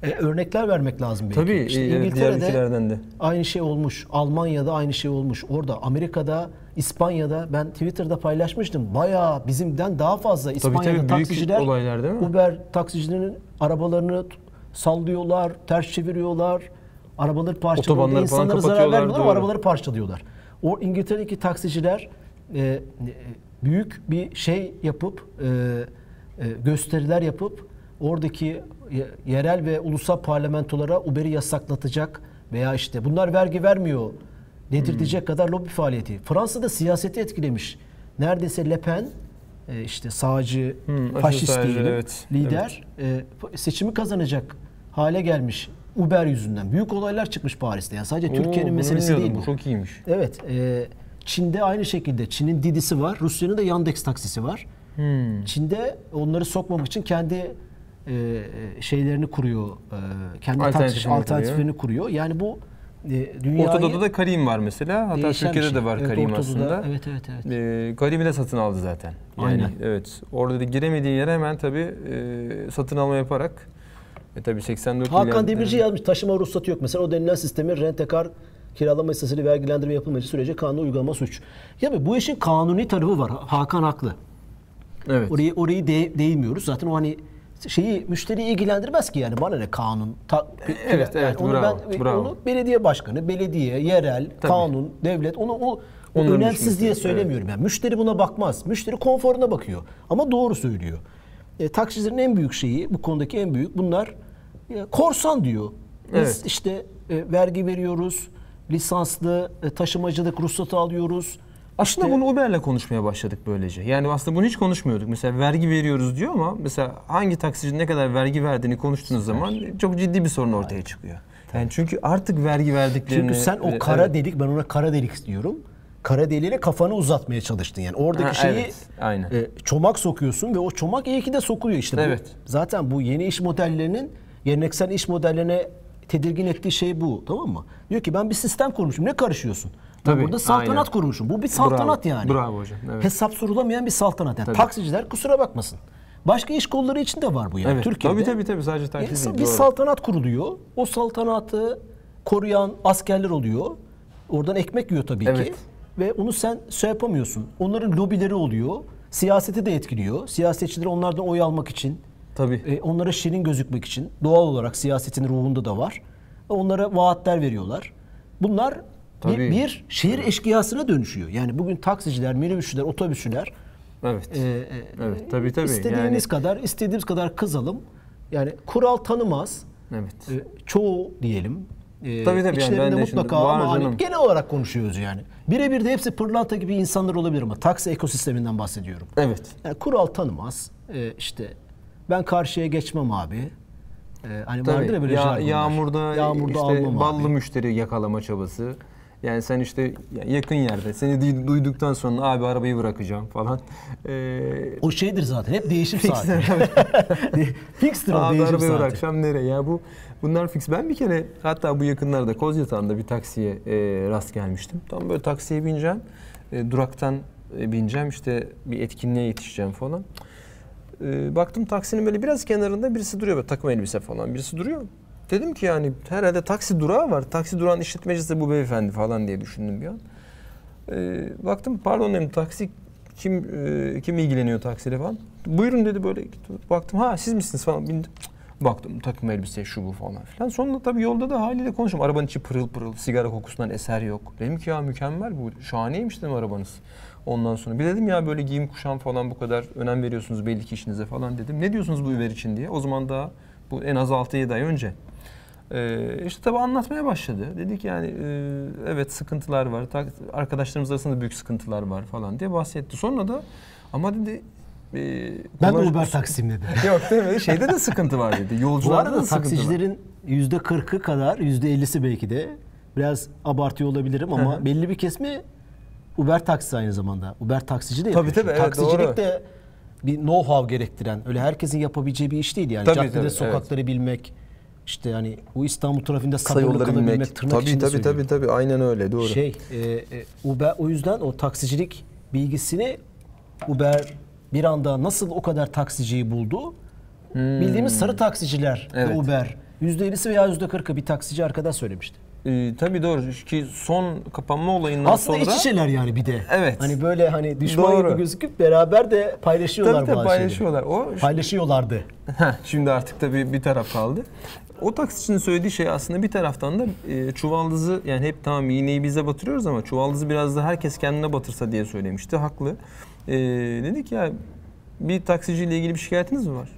E, örnekler vermek lazım belki. Tabii, İşte diğer İngiltere'de de. aynı şey olmuş. Almanya'da aynı şey olmuş. Orada Amerika'da, İspanya'da ben Twitter'da paylaşmıştım. Bayağı bizimden daha fazla İspanya'da tabii, büyük taksiciler olaylar değil mi? Uber taksicilerin arabalarını sallıyorlar, ters çeviriyorlar. Arabaları parçalıyorlar. İnsanlara zarar vermiyorlar ama arabaları parçalıyorlar. O İngiltere'deki taksiciler e, e, büyük bir şey yapıp e, e, gösteriler yapıp oradaki yerel ve ulusal parlamentolara Uber'i yasaklatacak veya işte bunlar vergi vermiyor dedirtecek kadar lobi faaliyeti. Fransa'da siyaseti etkilemiş. Neredeyse Le Pen e, işte sağcı, Hmm, faşist sağcı, diyelim, evet, lider e, seçimi kazanacak hale gelmiş Uber yüzünden. Büyük olaylar çıkmış Paris'te. Yani sadece Türkiye'nin meselesi değil. Bu çok iyiymiş. Evet. e, Çin'de aynı şekilde. Çin'in Didi'si var. Rusya'nın da Yandex taksisi var. Hmm. Çin'de onları sokmamak için kendi e, şeylerini kuruyor. E, kendi Alternatifini taksi alternatiflerini kuruyor. Yani bu e, dünyayı Orta Doğu'da da Karim var mesela. Hatta Türkiye'de şey. de var Evet, Karim aslında. Evet evet evet. Ee, Karim'i de satın aldı zaten. Yani, Aynen. Evet. Orada da giremediği yere hemen tabii e, satın alma yaparak e tabii 84 Hakan milyar- Demirci yazmış taşıma ruhsatı yok. Mesela o denilen sistemin rentekar kiralama esasıyla vergilendirme yapılmadığı sürece kanunu uygulama suç. Ya bu işin kanuni tarafı var. Hakan haklı. Evet. Orayı orayı de, değmiyoruz. Zaten o hani şeyi müşteriyi ilgilendirmez ki yani bana ne kanun. Ta, Evet, yani evet, onu bravo, ben bravo. onu belediye başkanı, belediye, yerel, Tabii. kanun, devlet onu o, Onların önemsiz diye evet. söylemiyorum yani. Müşteri buna bakmaz. Müşteri konforuna bakıyor. Ama doğru söylüyor. E, taksicilerin en büyük şeyi bu konudaki en büyük bunlar e, korsan diyor. Biz Evet. işte e, vergi veriyoruz. Lisanslı e, taşımacılık ruhsatı alıyoruz. Aslında İşte- bunu Uber'le konuşmaya başladık böylece. Yani aslında bunu hiç konuşmuyorduk. Mesela vergi veriyoruz diyor ama mesela hangi taksici ne kadar vergi verdiğini konuştuğunuz zaman çok ciddi bir sorun ortaya çıkıyor. Yani çünkü artık vergi verdiklerini... Çünkü sen o e, kara evet. delik, ben ona kara delik diyorum. Kara deliğine kafanı uzatmaya çalıştın yani. Oradaki Ha, şeyi evet, aynen. e, çomak sokuyorsun ve o çomak iyi ki de sokuluyor işte. Bu- Evet. zaten bu yeni iş modellerinin geleneksel iş modellerine tedirgin ettiği şey bu. Tamam mı? Diyor ki ben bir sistem kurmuşum. Ne karışıyorsun? Ben Tabii, burada saltanat aynen. kurmuşum. Bu bir saltanat Bravo, yani. bravo hocam, evet. Hesap sorulamayan bir saltanat. Yani Tabii. taksiciler kusura bakmasın. Başka iş kolları için de var bu yani. Evet. Türkiye'de. Tabii tabii tabii sadece taksi değil. bir doğru. saltanat kuruluyor. O saltanatı koruyan askerler oluyor. Oradan ekmek yiyor tabii Evet. ki. Ve onu sen şey yapamıyorsun. Onların lobileri oluyor. Siyaseti de etkiliyor. Siyasetçiler onlardan oy almak için, Tabii. e, onlara şirin gözükmek için doğal olarak siyasetin ruhunda da var. Onlara vaatler veriyorlar. Bunlar Tabii. bir şehir eşkıyasına dönüşüyor. Yani bugün taksiciler, minibüsçüler, otobüsçüler Evet. e, e, Evet, tabii, tabii. istediğimiz Yani- kadar istediğimiz kadar kızalım. Yani kural tanımaz. Evet. E, çoğu diyelim. E, Tabii, tabii, yani içlerinde ben de şimdi- mutlaka canım. genel olarak konuşuyoruz yani. Birebir de hepsi pırlanta gibi insanlar olabilir ama taksi ekosisteminden bahsediyorum. Evet. Yani kural tanımaz. E, işte ben karşıya geçmem abi. E, hani Tabii. vardır ya böyle Ya- yağmurda, yağmurda işte ballı abi. müşteri yakalama çabası. Yani sen işte ya- yakın yerde seni duy- duyduktan sonra abi arabayı bırakacağım falan. Ee, O şeydir zaten. Hep değişim saati. *laughs* Fixtir o abi değişim arabayı saati. bırakacağım nereye? Ya bu bunlar fix. Ben bir kere hatta bu yakınlarda Kozyatağı'nda bir taksiye e, rast gelmiştim. Tam böyle taksiye bineceğim. E, duraktan e, bineceğim işte bir etkinliğe yetişeceğim falan. E, baktım taksinin böyle biraz kenarında birisi duruyor böyle takım elbise falan birisi duruyor. Dedim ki yani herhalde taksi durağı var. Taksi durağın işletmecisi bu beyefendi falan diye düşündüm bir an. E, baktım pardon dedim taksi Kim e, kim ilgileniyor taksiyle falan. Buyurun dedi böyle baktım ha siz misiniz falan bindim. Baktım takım elbise şu bu falan filan. Sonra tabii yolda da haliyle konuştum. Arabanın içi pırıl pırıl, sigara kokusundan eser yok. Dedim ki ya mükemmel bu, şahaneymiş dedim arabanız. Ondan sonra bir dedim ya böyle giyim kuşam falan bu kadar önem veriyorsunuz belli ki işinize falan dedim. Ne diyorsunuz bu Uber için diye. O zaman daha bu en az 6-7 ay önce. Ee, işte tabii anlatmaya başladı. Dedik yani e, evet sıkıntılar var. Ta- Arkadaşlarımız arasında büyük sıkıntılar var falan diye bahsetti. Sonra da ama dedi e, Ben de kullanıcı- Uber Taksim dedi. *laughs* Yok demedi. Şeyde de sıkıntı var dedi. Yolcularda da taksicilerin yüzde 40'ı kadar yüzde 50'si belki de biraz abartıyor olabilirim ama belli bir kesimi Uber taksi aynı zamanda. Uber taksici de Tabii, yapıyor. tabii, evet, Taksicilik doğru. de bir know-how gerektiren, öyle herkesin yapabileceği bir iş değil yani. Tabii, Caddede tabii, sokakları bilmek, işte hani bu İstanbul trafiğinde sabırlı kalabilmek, bilmek. tırnak Tabii içinde tabii tabii tabii aynen öyle doğru. Şey, e, e, Uber o yüzden o taksicilik bilgisini Uber bir anda nasıl o kadar taksiciyi buldu? Bildiğimiz sarı taksiciler ve Hmm. Evet. Uber. %50'si veya %40'ı bir taksici arkadaş söylemişti. Ee, tabii doğru ki son kapanma olayından Aslında sonra iç içeler yani bir de. Evet. Hani böyle hani düşman Doğru. gibi gözüküp beraber de paylaşıyorlar tabii tabii bazı şeyleri. paylaşıyorlar. O Paylaşıyorlardı. Heh, şimdi artık tabii bir taraf kaldı. O taksicinin söylediği şey aslında bir taraftan da e, çuvaldızı yani hep tamam iğneyi bize batırıyoruz ama çuvaldızı biraz da herkes kendine batırsa diye söylemişti. Haklı. E, dedik ya bir taksiciyle ilgili bir şikayetiniz mi var?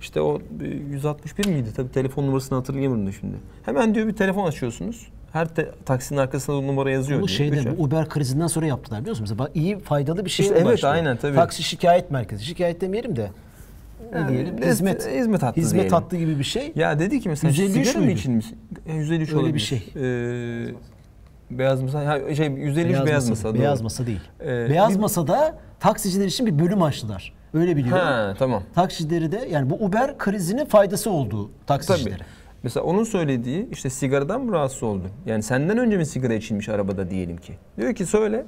İşte o e, 161 miydi? Tabii telefon numarasını hatırlayamadım da şimdi. Hemen diyor bir telefon açıyorsunuz. Her te- taksinin arkasında o numara yazıyor Bu diyor. şeyde Üç bu. Uber krizinden sonra yaptılar biliyor musun? Mesela bak iyi faydalı bir şey İşte evet, başlıyor. aynen, tabii. Taksi şikayet merkezi. Şikayet demeyelim de. Ne Yani diyelim? hizmet- Hizmet. hattı Hizmet diyelim. hattı gibi bir şey. Ya dedi ki mesela 153 sigara mı için? E, 153 Öyle bir olabilir. şey. Ee, beyaz masa, ha, şey 153 beyaz, masa. doğru. Beyaz masa değil. Ee, beyaz bir- masada taksiciler için bir bölüm açtılar. Öyle biliyorum. Ha tamam. Taksicileri de yani bu Uber krizinin faydası oldu taksicilere. Tabii. Mesela onun söylediği işte sigaradan mı rahatsız oldun? Yani senden önce mi sigara içilmiş arabada diyelim ki? Diyor ki söyle.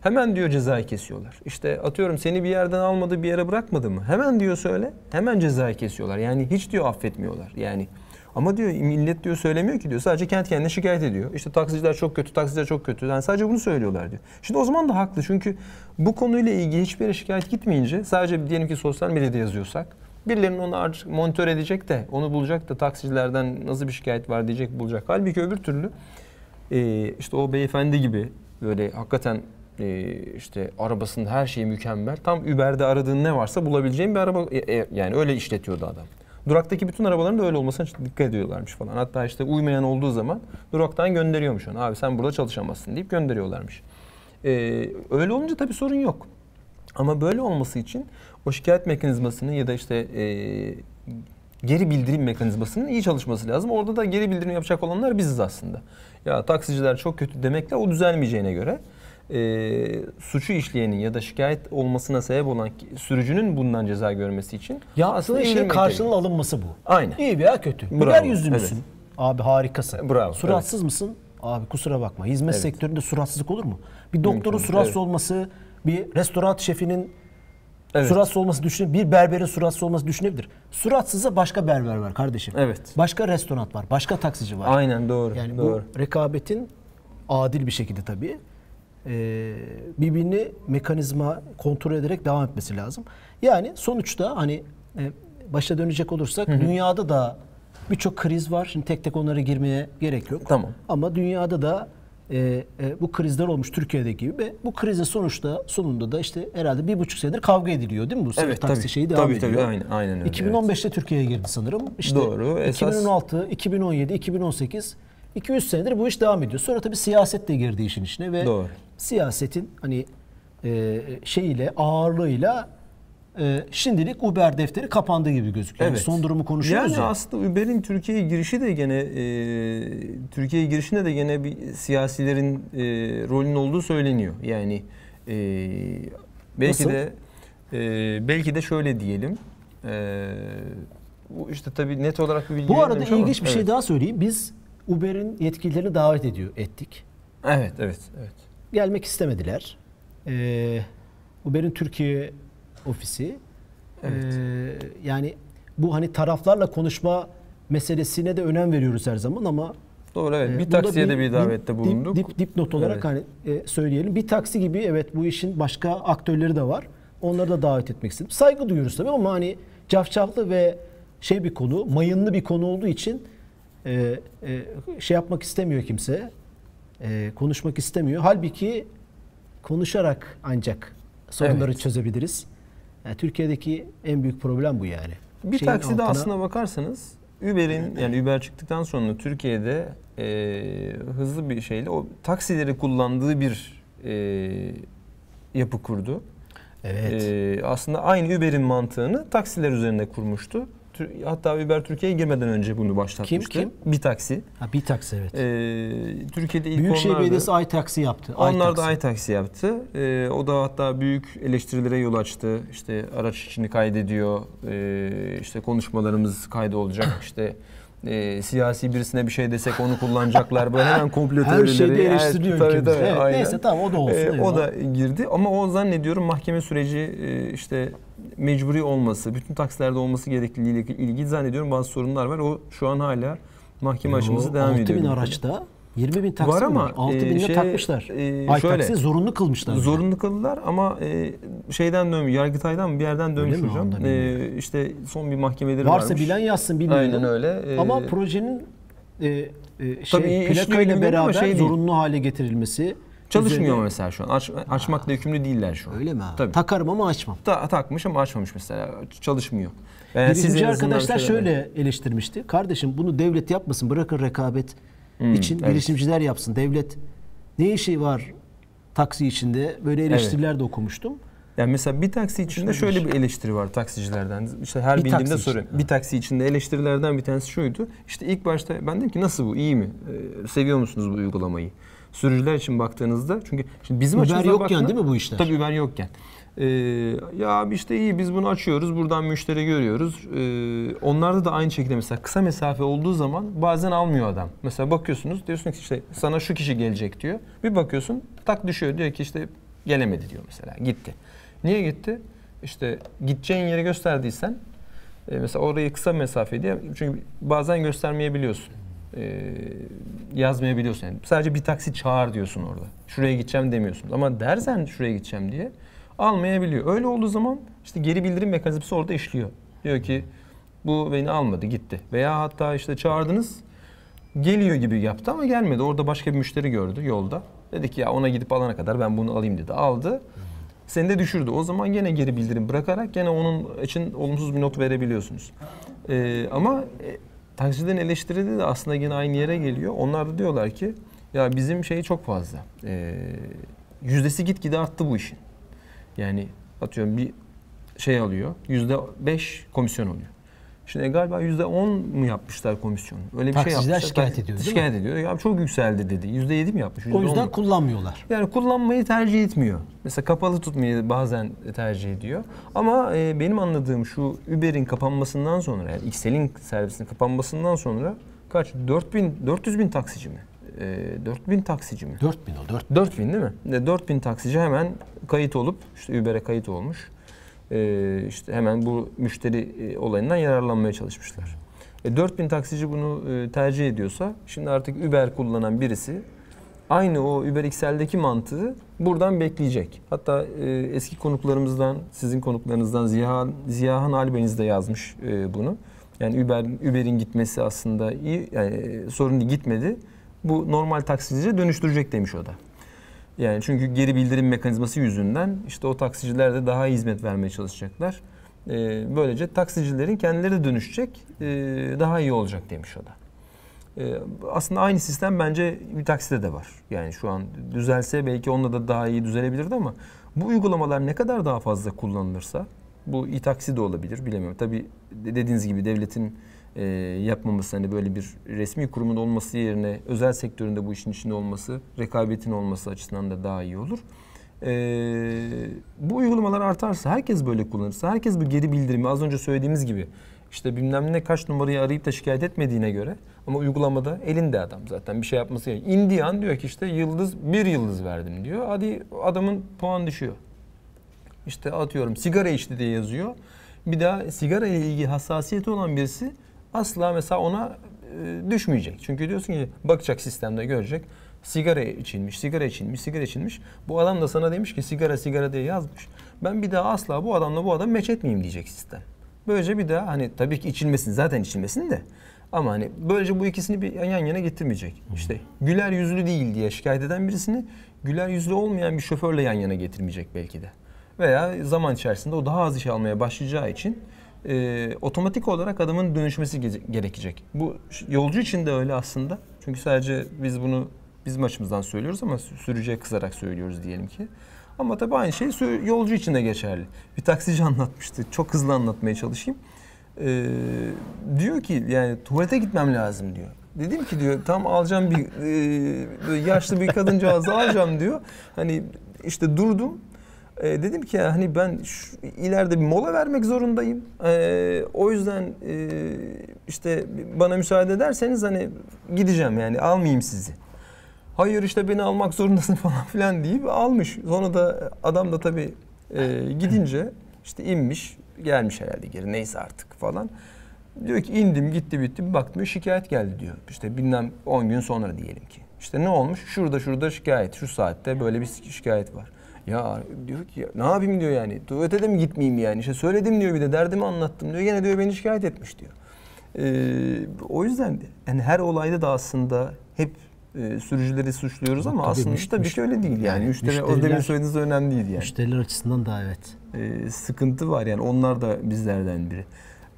Hemen diyor cezayı kesiyorlar. İşte atıyorum seni bir yerden almadı bir yere bırakmadı mı? Hemen diyor söyle. Hemen cezayı kesiyorlar. Yani hiç diyor affetmiyorlar. Yani ama diyor millet diyor söylemiyor ki diyor. Sadece kendi kendine şikayet ediyor. İşte taksiciler çok kötü, taksiciler çok kötü. Yani sadece bunu söylüyorlar diyor. Şimdi o zaman da haklı. Çünkü bu konuyla ilgili hiçbir yere şikayet gitmeyince sadece diyelim ki sosyal medyada yazıyorsak Birilerinin onu monitör edecek de onu bulacak da taksicilerden nasıl bir şikayet var diyecek bulacak. Halbuki öbür türlü e, işte o beyefendi gibi böyle hakikaten e, işte arabasında her şey mükemmel. Tam Uber'de aradığın ne varsa bulabileceğin bir araba e, yani öyle işletiyordu adam. Duraktaki bütün arabaların da öyle olmasına dikkat ediyorlarmış falan. Hatta işte uymayan olduğu zaman duraktan gönderiyormuş onu. Abi sen burada çalışamazsın deyip gönderiyorlarmış. E, öyle olunca tabii sorun yok. Ama böyle olması için o şikayet mekanizmasının ya da işte e, geri bildirim mekanizmasının iyi çalışması lazım. Orada da geri bildirim yapacak olanlar biziz aslında. Ya taksiciler çok kötü demekle o düzelmeyeceğine göre e, suçu işleyenin ya da şikayet olmasına sebep olan sürücünün bundan ceza görmesi için Yaptığı işin indirmek karşılığının alınması bu. Aynen. İyi veya kötü. Bravo, Biber yüzlü evet. müsün? Abi harikasın. Bravo, Suratsız mısın? Abi kusura bakma. Hizmet Evet. sektöründe suratsızlık olur mu? Bir doktorun Mümkün, suratsız evet. olması, bir restoran şefinin Evet. suratsız olması düşün, bir berberin suratsız olması düşünebilir. Suratsızsa başka berber var kardeşim. Evet. Başka restoran var, başka taksici var. Aynen doğru. Yani doğru. bu rekabetin adil bir şekilde tabii e, birbirini mekanizma kontrol ederek devam etmesi lazım. Yani sonuçta hani e, başa dönecek olursak dünyada da birçok kriz var. Şimdi tek tek onlara girmeye gerek yok. Tamam. Ama dünyada da e, e, bu krizler olmuş Türkiye'deki gibi ve bu krizin sonuçta sonunda da işte herhalde bir buçuk senedir kavga ediliyor değil mi bu Evet, taksi tabii. şeyi devam Tabii, ediyor. tabii, aynen- aynen öyle, 2015'te Türkiye'ye girdi sanırım. İşte Doğru, esas- 2016, 2017, 2018 200 senedir bu iş devam ediyor. Sonra tabii siyaset de girdi işin içine ve Doğru. Siyasetin hani e, şeyiyle ağırlığıyla e, şimdilik Uber defteri kapandı gibi gözüküyor. Yani Evet. son durumu konuşuyoruz yani ya. aslında Uber'in Türkiye'ye girişi de gene e, Türkiye'ye girişinde de gene bir siyasilerin e, rolünün olduğu söyleniyor. Yani e, belki Nasıl? de e, belki de şöyle diyelim. E, bu işte tabii net olarak bir bilgi Bu arada verilmemiş ama- ilginç bir şey evet. daha söyleyeyim. Biz Uber'in yetkililerini davet ediyor ettik. Evet, evet, evet. Gelmek istemediler. Ee, Uber'in Türkiye ofisi. Evet. Ee, yani bu hani taraflarla konuşma meselesine de önem veriyoruz her zaman ama Doğru evet. Ee, Bir taksiye de bir dip- davette dip- bulunduk. Dip, dipnot olarak Evet. hani e, söyleyelim. Bir taksi gibi evet bu işin başka aktörleri de var. Onları da davet etmek istedim. Saygı duyuyoruz tabii ama hani cafcaflı ve şey bir konu, mayınlı bir konu olduğu için e, e, şey yapmak istemiyor kimse. E, konuşmak istemiyor. Halbuki konuşarak ancak sorunları Evet. çözebiliriz. Yani Türkiye'deki en büyük problem bu yani. Bir Şeyin takside altına- aslına bakarsanız Uber'in yani Uber çıktıktan sonra Türkiye'de e, hızlı bir şeyle o taksileri kullandığı bir e, yapı kurdu. Evet. E, aslında aynı Uber'in mantığını taksiler üzerinde kurmuştu. Hatta Uber Türkiye'ye girmeden önce bunu başlatmıştı. kim? Bir taksi. ha, bir taksi evet. E, Türkiye'de ilk Büyükşehir. Belediyesi ay taksi yaptı. Onlar da ay taksi yaptı. Ee, o da hatta büyük eleştirilere yol açtı. İşte araç içini kaydediyor. Ee, işte konuşmalarımız kaydı olacak. *coughs* İşte e, siyasi birisine bir şey desek onu kullanacaklar. Böyle hemen komplo Her şeyde eleştiriliyor Evet, ülkemiz. Evet, aynen. neyse tamam o da olsun. Ee, o da girdi ama o zannediyorum mahkeme süreci e, işte mecburi olması, bütün taksilerde olması gerekliliğiyle ilgili zannediyorum bazı sorunlar var. O şu an hala mahkeme aşaması devam 6 ediyor. bin ülkede. araçta 20 bin taksi Var ama, 6 e, şey, takmışlar. e, ay şöyle, taksi zorunlu kılmışlar. Zorunlu kıldılar ama e, şeyden dönmüş, Yargıtay'dan mı bir yerden dönmüş mi? hocam. E, işte son bir mahkemeleri Varsa varmış. bilen yazsın bilmiyorum. Aynen öyle. E, Ama projenin e, e, Tabii şey, işliyor plaka ile gibi ama beraber şey zorunlu hale getirilmesi. Çalışmıyor üzerine- mesela şu an. Aç, açmakla yükümlü değiller şu an. Öyle mi abi? Tabii. Takarım ama açmam. Ta- takmış ama açmamış mesela. Çalışmıyor. Yani en azından arkadaşlar şey- şöyle eleştirmişti. Kardeşim bunu devlet yapmasın bırakın rekabet Hmm, için evet. girişimciler yapsın. Devlet ne işi var taksi içinde? Böyle eleştiriler de okumuştum. Yani mesela bir taksi içinde Şöyle bir eleştiri var taksicilerden. İşte her Bir bildiğimde soruyorum. Bir taksi içinde eleştirilerden bir tanesi şuydu. İşte ilk başta ben dedim ki nasıl bu? iyi mi? Ee, seviyor musunuz bu uygulamayı? Sürücüler için baktığınızda çünkü şimdi bizim Uber açımızdan yokken baktığında- değil mi bu işler? Tabii Uber yokken. Ee, ya işte iyi biz bunu açıyoruz. Buradan müşteri görüyoruz. Ee, onlarda da aynı şekilde mesela kısa mesafe olduğu zaman bazen almıyor adam. Mesela bakıyorsunuz diyorsun ki işte sana şu kişi gelecek diyor. Bir bakıyorsun tak düşüyor diyor ki işte gelemedi diyor mesela gitti. Niye gitti? İşte gideceğin yeri gösterdiysen e, mesela orayı kısa mesafe diye çünkü bazen göstermeyebiliyorsun. E, yazmayabiliyorsun. Yani sadece bir taksi çağır diyorsun orada. Şuraya gideceğim demiyorsun. Ama dersen şuraya gideceğim diye almayabiliyor. Öyle olduğu zaman işte geri bildirim mekanizması orada işliyor. Diyor ki bu beni almadı gitti. Veya hatta işte çağırdınız geliyor gibi yaptı ama gelmedi. Orada başka bir müşteri gördü yolda. Dedi ki ya ona gidip alana kadar ben bunu alayım dedi. Aldı. Seni de düşürdü. O zaman gene geri bildirim bırakarak gene onun için olumsuz bir not verebiliyorsunuz. Ee, ama taksicilerin eleştirdiği de aslında yine aynı yere geliyor. Onlar da diyorlar ki ya bizim şey çok fazla. Ee, yüzdesi gitgide arttı bu işin. Yani atıyorum bir şey alıyor. Yüzde beş komisyon alıyor. Şimdi galiba yüzde on mu yapmışlar komisyonu? Öyle bir şey Taksiciler yapmışlar. şikayet ediyor, değil mi? Şikayet ediyor. Ya çok yükseldi dedi. Yüzde yedi mi yapmış? O %10 yüzden mu? kullanmıyorlar. Yani kullanmayı tercih etmiyor. Mesela kapalı tutmayı bazen tercih ediyor. Ama e, benim anladığım şu Uber'in kapanmasından sonra yani XL'in servisinin kapanmasından sonra kaç? 4000 400 bin taksici mi? E, 4000 taksici mi? 4000 o 4 4000 değil mi? E, 4000 taksici hemen kayıt olup işte Uber'e kayıt olmuş. E, işte hemen bu müşteri e, olayından yararlanmaya çalışmışlar. E, 4000 taksici bunu e, tercih ediyorsa şimdi artık Uber kullanan birisi aynı o Uber XL'deki mantığı buradan bekleyecek. Hatta e, eski konuklarımızdan, sizin konuklarınızdan Ziya, Ziyahan Albeniz de yazmış bunu. Yani Uber Uber'in gitmesi aslında iyi, yani sorun gitmedi. Bu normal taksiciye dönüştürecek demiş o da. Yani çünkü geri bildirim mekanizması yüzünden işte o taksiciler de daha iyi hizmet vermeye çalışacaklar. E, böylece taksicilerin kendileri de dönüşecek, e, daha iyi olacak demiş o da. Ee, aslında aynı sistem bence bir takside de var. Yani şu an düzelse belki onunla da daha iyi düzelebilirdi ama bu uygulamalar ne kadar daha fazla kullanılırsa bu e-taksi de olabilir bilemiyorum. Tabii dediğiniz gibi devletin e, yapmaması hani böyle bir resmi kurumun olması yerine özel sektöründe bu işin içinde olması, rekabetin olması açısından da daha iyi olur. Ee, bu uygulamalar artarsa, herkes böyle kullanırsa, herkes bu geri bildirimi az önce söylediğimiz gibi işte bilmem ne kaç numarayı arayıp da şikayet etmediğine göre ama uygulamada elinde adam zaten bir şey yapması gerekiyor. İndiği an diyor ki işte yıldız bir yıldız verdim diyor. Hadi adamın puan düşüyor. İşte atıyorum sigara içti diye yazıyor. Bir daha sigara ile ilgili hassasiyeti olan birisi asla mesela ona e, düşmeyecek. Çünkü diyorsun ki bakacak sistemde görecek. Sigara içilmiş, sigara içilmiş, sigara içilmiş. Bu adam da sana demiş ki sigara sigara diye yazmış. Ben bir daha asla bu adamla bu adam meç etmeyeyim diyecek sistem. Böylece bir daha hani tabii ki içilmesin zaten içilmesin de ama hani böylece bu ikisini bir yan yana getirmeyecek. İşte güler yüzlü değil diye şikayet eden birisini güler yüzlü olmayan bir şoförle yan yana getirmeyecek belki de. Veya zaman içerisinde o daha az iş almaya başlayacağı için e, otomatik olarak adamın dönüşmesi ge- gerekecek. Bu yolcu için de öyle aslında. Çünkü sadece biz bunu bizim açımızdan söylüyoruz ama sü- sürücüye kızarak söylüyoruz diyelim ki. Ama tabii aynı şey yolcu için de geçerli. Bir taksici *laughs* anlatmıştı. Çok hızlı anlatmaya çalışayım. Ee, diyor ki yani tuvalete gitmem lazım diyor. Dedim ki diyor tam alacağım bir e, yaşlı bir kadıncağızı alacağım diyor. Hani işte durdum. E, dedim ki hani ben şu, ileride bir mola vermek zorundayım. E, o yüzden e, işte bana müsaade ederseniz hani gideceğim yani almayayım sizi. Hayır işte beni almak zorundasın *laughs* falan filan deyip almış. Sonra da adam da tabii e, gidince işte inmiş gelmiş herhalde geri neyse artık falan. Diyor ki indim gitti bitti bir baktım şikayet geldi diyor. İşte bilmem 10 gün sonra diyelim ki. İşte ne olmuş? Şurada şurada şikayet. Şu saatte böyle bir şikayet var. Ya diyor ki ne yapayım diyor yani. Tuvalete de mi gitmeyeyim yani. İşte söyledim diyor bir de derdimi anlattım diyor. Gene diyor beni şikayet etmiş diyor. Ee, o yüzden de yani her olayda da aslında hep e, sürücüleri suçluyoruz ama Tabii, aslında müş- tabii ki öyle değil yani. Müşteri, o demin söylediğiniz önemli değil yani. Müşteriler açısından da evet. Ee, sıkıntı var yani onlar da bizlerden biri.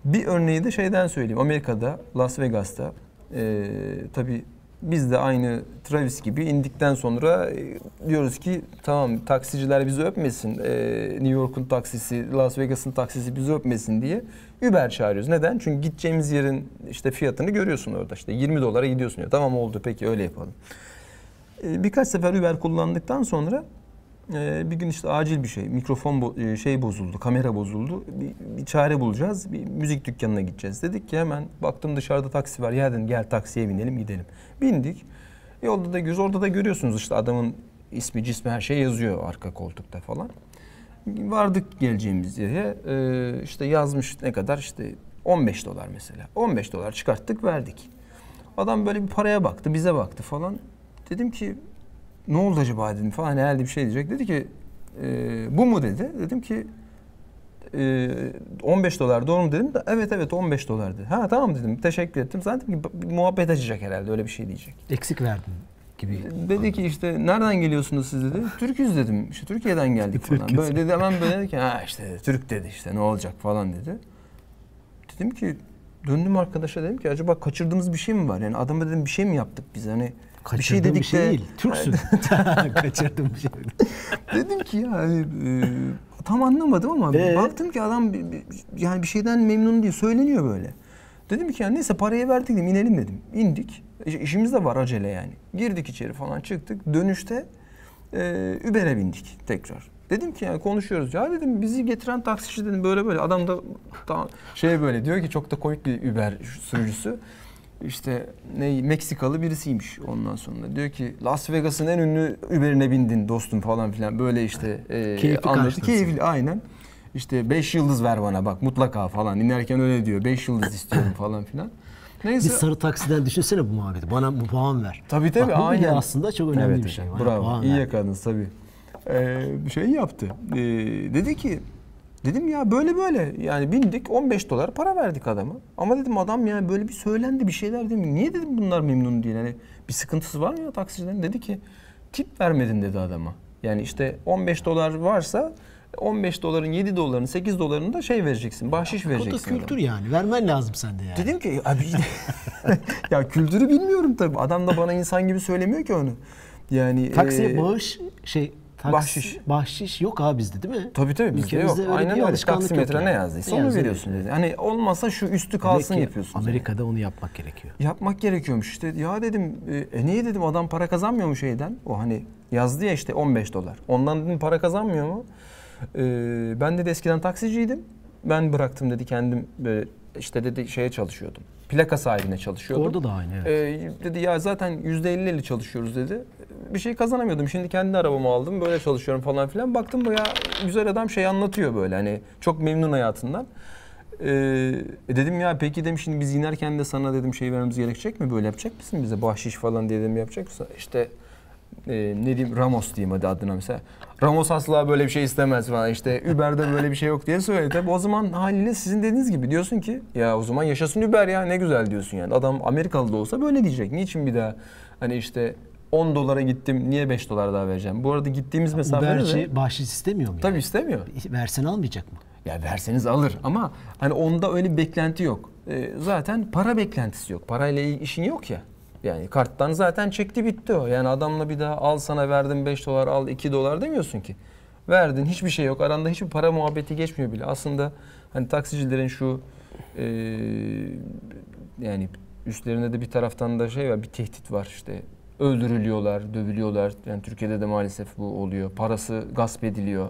Bir örneği de şeyden söyleyeyim. Amerika'da, Las Vegas'ta e, tabii biz de aynı Travis gibi indikten sonra e, diyoruz ki tamam taksiciler bizi öpmesin. E, New York'un taksisi, Las Vegas'ın taksisi bizi öpmesin diye Uber çağırıyoruz. Neden? Çünkü gideceğimiz yerin işte fiyatını görüyorsun orada. İşte 20 dolara gidiyorsun diyor. Tamam oldu peki öyle yapalım. E, birkaç sefer Uber kullandıktan sonra e, bir gün işte acil bir şey, mikrofon bo- e, şey bozuldu, kamera bozuldu. Bir, bir çare bulacağız, bir müzik dükkanına gideceğiz. Dedik ki hemen baktım dışarıda taksi var. Ya dedim gel taksiye binelim gidelim. Bindik. Yolda da göz orada da görüyorsunuz işte adamın ismi, cismi her şey yazıyor arka koltukta falan. Vardık geleceğimiz yere e, işte yazmış ne kadar işte 15 dolar mesela. 15 dolar çıkarttık verdik. Adam böyle bir paraya baktı, bize baktı falan. Dedim ki ne oldu acaba dedim falan herhalde bir şey diyecek. Dedi ki e, bu mu dedi. Dedim ki 15 dolar doğru mu dedim de evet evet 15 dolar dedi. Ha tamam dedim teşekkür ettim. Zaten muhabbet açacak herhalde öyle bir şey diyecek. Eksik verdin gibi. Dedi ki işte nereden geliyorsunuz siz dedi. Türküz dedim. İşte Türkiye'den geldik *laughs* falan. Böyle dedi hemen böyle dedi ki ha işte dedi, Türk dedi işte ne olacak falan dedi. Dedim ki döndüm arkadaşa dedim ki acaba kaçırdığımız bir şey mi var? Yani adama dedim bir şey mi yaptık biz hani bir şey dedik bir şey de değil. Türksün. *laughs* *laughs* Kaçırdığın bir şey dedim ki yani e, tam anlamadım ama Ee? baktım ki adam yani bir şeyden memnun değil söyleniyor böyle. Dedim ki yani neyse parayı verdik dedim inelim dedim. İndik. İş- İşimiz de var acele yani. Girdik içeri falan çıktık. Dönüşte e, Uber'e bindik tekrar. Dedim ki yani konuşuyoruz. Ya dedim bizi getiren taksici dedim böyle böyle. Adam da ta- şey böyle diyor ki çok da komik bir Uber sürücüsü. İşte ne Meksikalı birisiymiş ondan sonra. Diyor ki Las Vegas'ın en ünlü Uber'ine bindin dostum falan filan. Böyle işte e, Keyifli anlattı. Keyifli aynen. İşte 5 yıldız ver bana bak mutlaka falan. İnerken öyle diyor. 5 yıldız istiyorum *laughs* falan filan. Neyse. Bir sarı taksiden düşünsene bu muhabbeti. Bana bu puan ver. Tabii tabii Bak, bu bile aynen. aslında çok önemli Evet, bir şey. Bana Bravo. puan İyi ver. yakaladınız tabii. Ee, bir şey yaptı. Ee, dedi ki dedim ya böyle böyle yani bindik 15 dolar para verdik adama. Ama dedim adam yani böyle bir söylendi bir şeyler dedim. Niye dedim bunlar memnun değil? Hani bir sıkıntısı var mı ya taksicilerin? Dedi ki tip vermedin dedi adama. Yani işte 15 dolar varsa 15 doların 7 doların 8 dolarını da şey vereceksin. Bahşiş O da vereceksin. adama. kültür yani. Vermen lazım sende yani. Dedim ki abi *laughs* *laughs* ya kültürü bilmiyorum tabii. Adam da bana insan gibi söylemiyor ki onu. Yani Taksiye e, bağış şey taks- bahşiş. bahşiş yok abi bizde değil mi? Tabii tabii bizde yok. Öyle Aynen öyle. Taksimetre yani. ne yazdıysa onu veriyorsun dedi. Hani olmazsa şu üstü kalsın yapıyorsun. Amerika'da onu yapmak gerekiyor. Yapmak gerekiyormuş işte. Ya dedim e, e niye dedim adam para kazanmıyor mu şeyden? O hani yazdı ya işte 15 dolar. Ondan dedim para kazanmıyor mu? E, ben dedi eskiden taksiciydim. Ben bıraktım dedi kendim böyle işte dedi şeye çalışıyordum. Plaka sahibine çalışıyordum. Orada da aynı evet. Ee, dedi ya zaten yüzde 50'li çalışıyoruz dedi. Bir şey kazanamıyordum. Şimdi kendi arabamı aldım. Böyle çalışıyorum falan filan. Baktım bu ya güzel adam şey anlatıyor böyle. Hani çok memnun hayatından. Ee, e dedim ya peki dedim şimdi biz inerken de sana dedim şey vermemiz gerekecek mi? Böyle yapacak mısın bize bahşiş falan diye dedim yapacak mısın? İşte e, ne diyeyim Ramos diyeyim hadi adına mesela. Ramos asla böyle bir şey istemez falan işte Uber'de böyle bir şey yok diye söyledi. Tabii o zaman haliyle sizin dediğiniz gibi diyorsun ki ya o zaman yaşasın Uber ya ne güzel diyorsun yani. Adam Amerikalı da olsa böyle diyecek. Niçin bir daha hani işte 10 dolara gittim niye 5 dolar daha vereceğim? Bu arada gittiğimiz mesafede de Uberci bahşiş istemiyor mu? tabii yani? istemiyor. Versen almayacak mı? Ya verseniz alır ama hani onda öyle bir beklenti yok. Ee, zaten para beklentisi yok. Parayla işin yok ya. Yani karttan zaten çekti bitti o. Yani adamla bir daha al sana verdim 5 dolar al 2 dolar demiyorsun ki. Verdin hiçbir şey yok. Aranda hiçbir para muhabbeti geçmiyor bile. Aslında hani taksicilerin şu e, yani üstlerinde de bir taraftan da şey var bir tehdit var işte öldürülüyorlar, dövülüyorlar. Yani Türkiye'de de maalesef bu oluyor. Parası gasp ediliyor.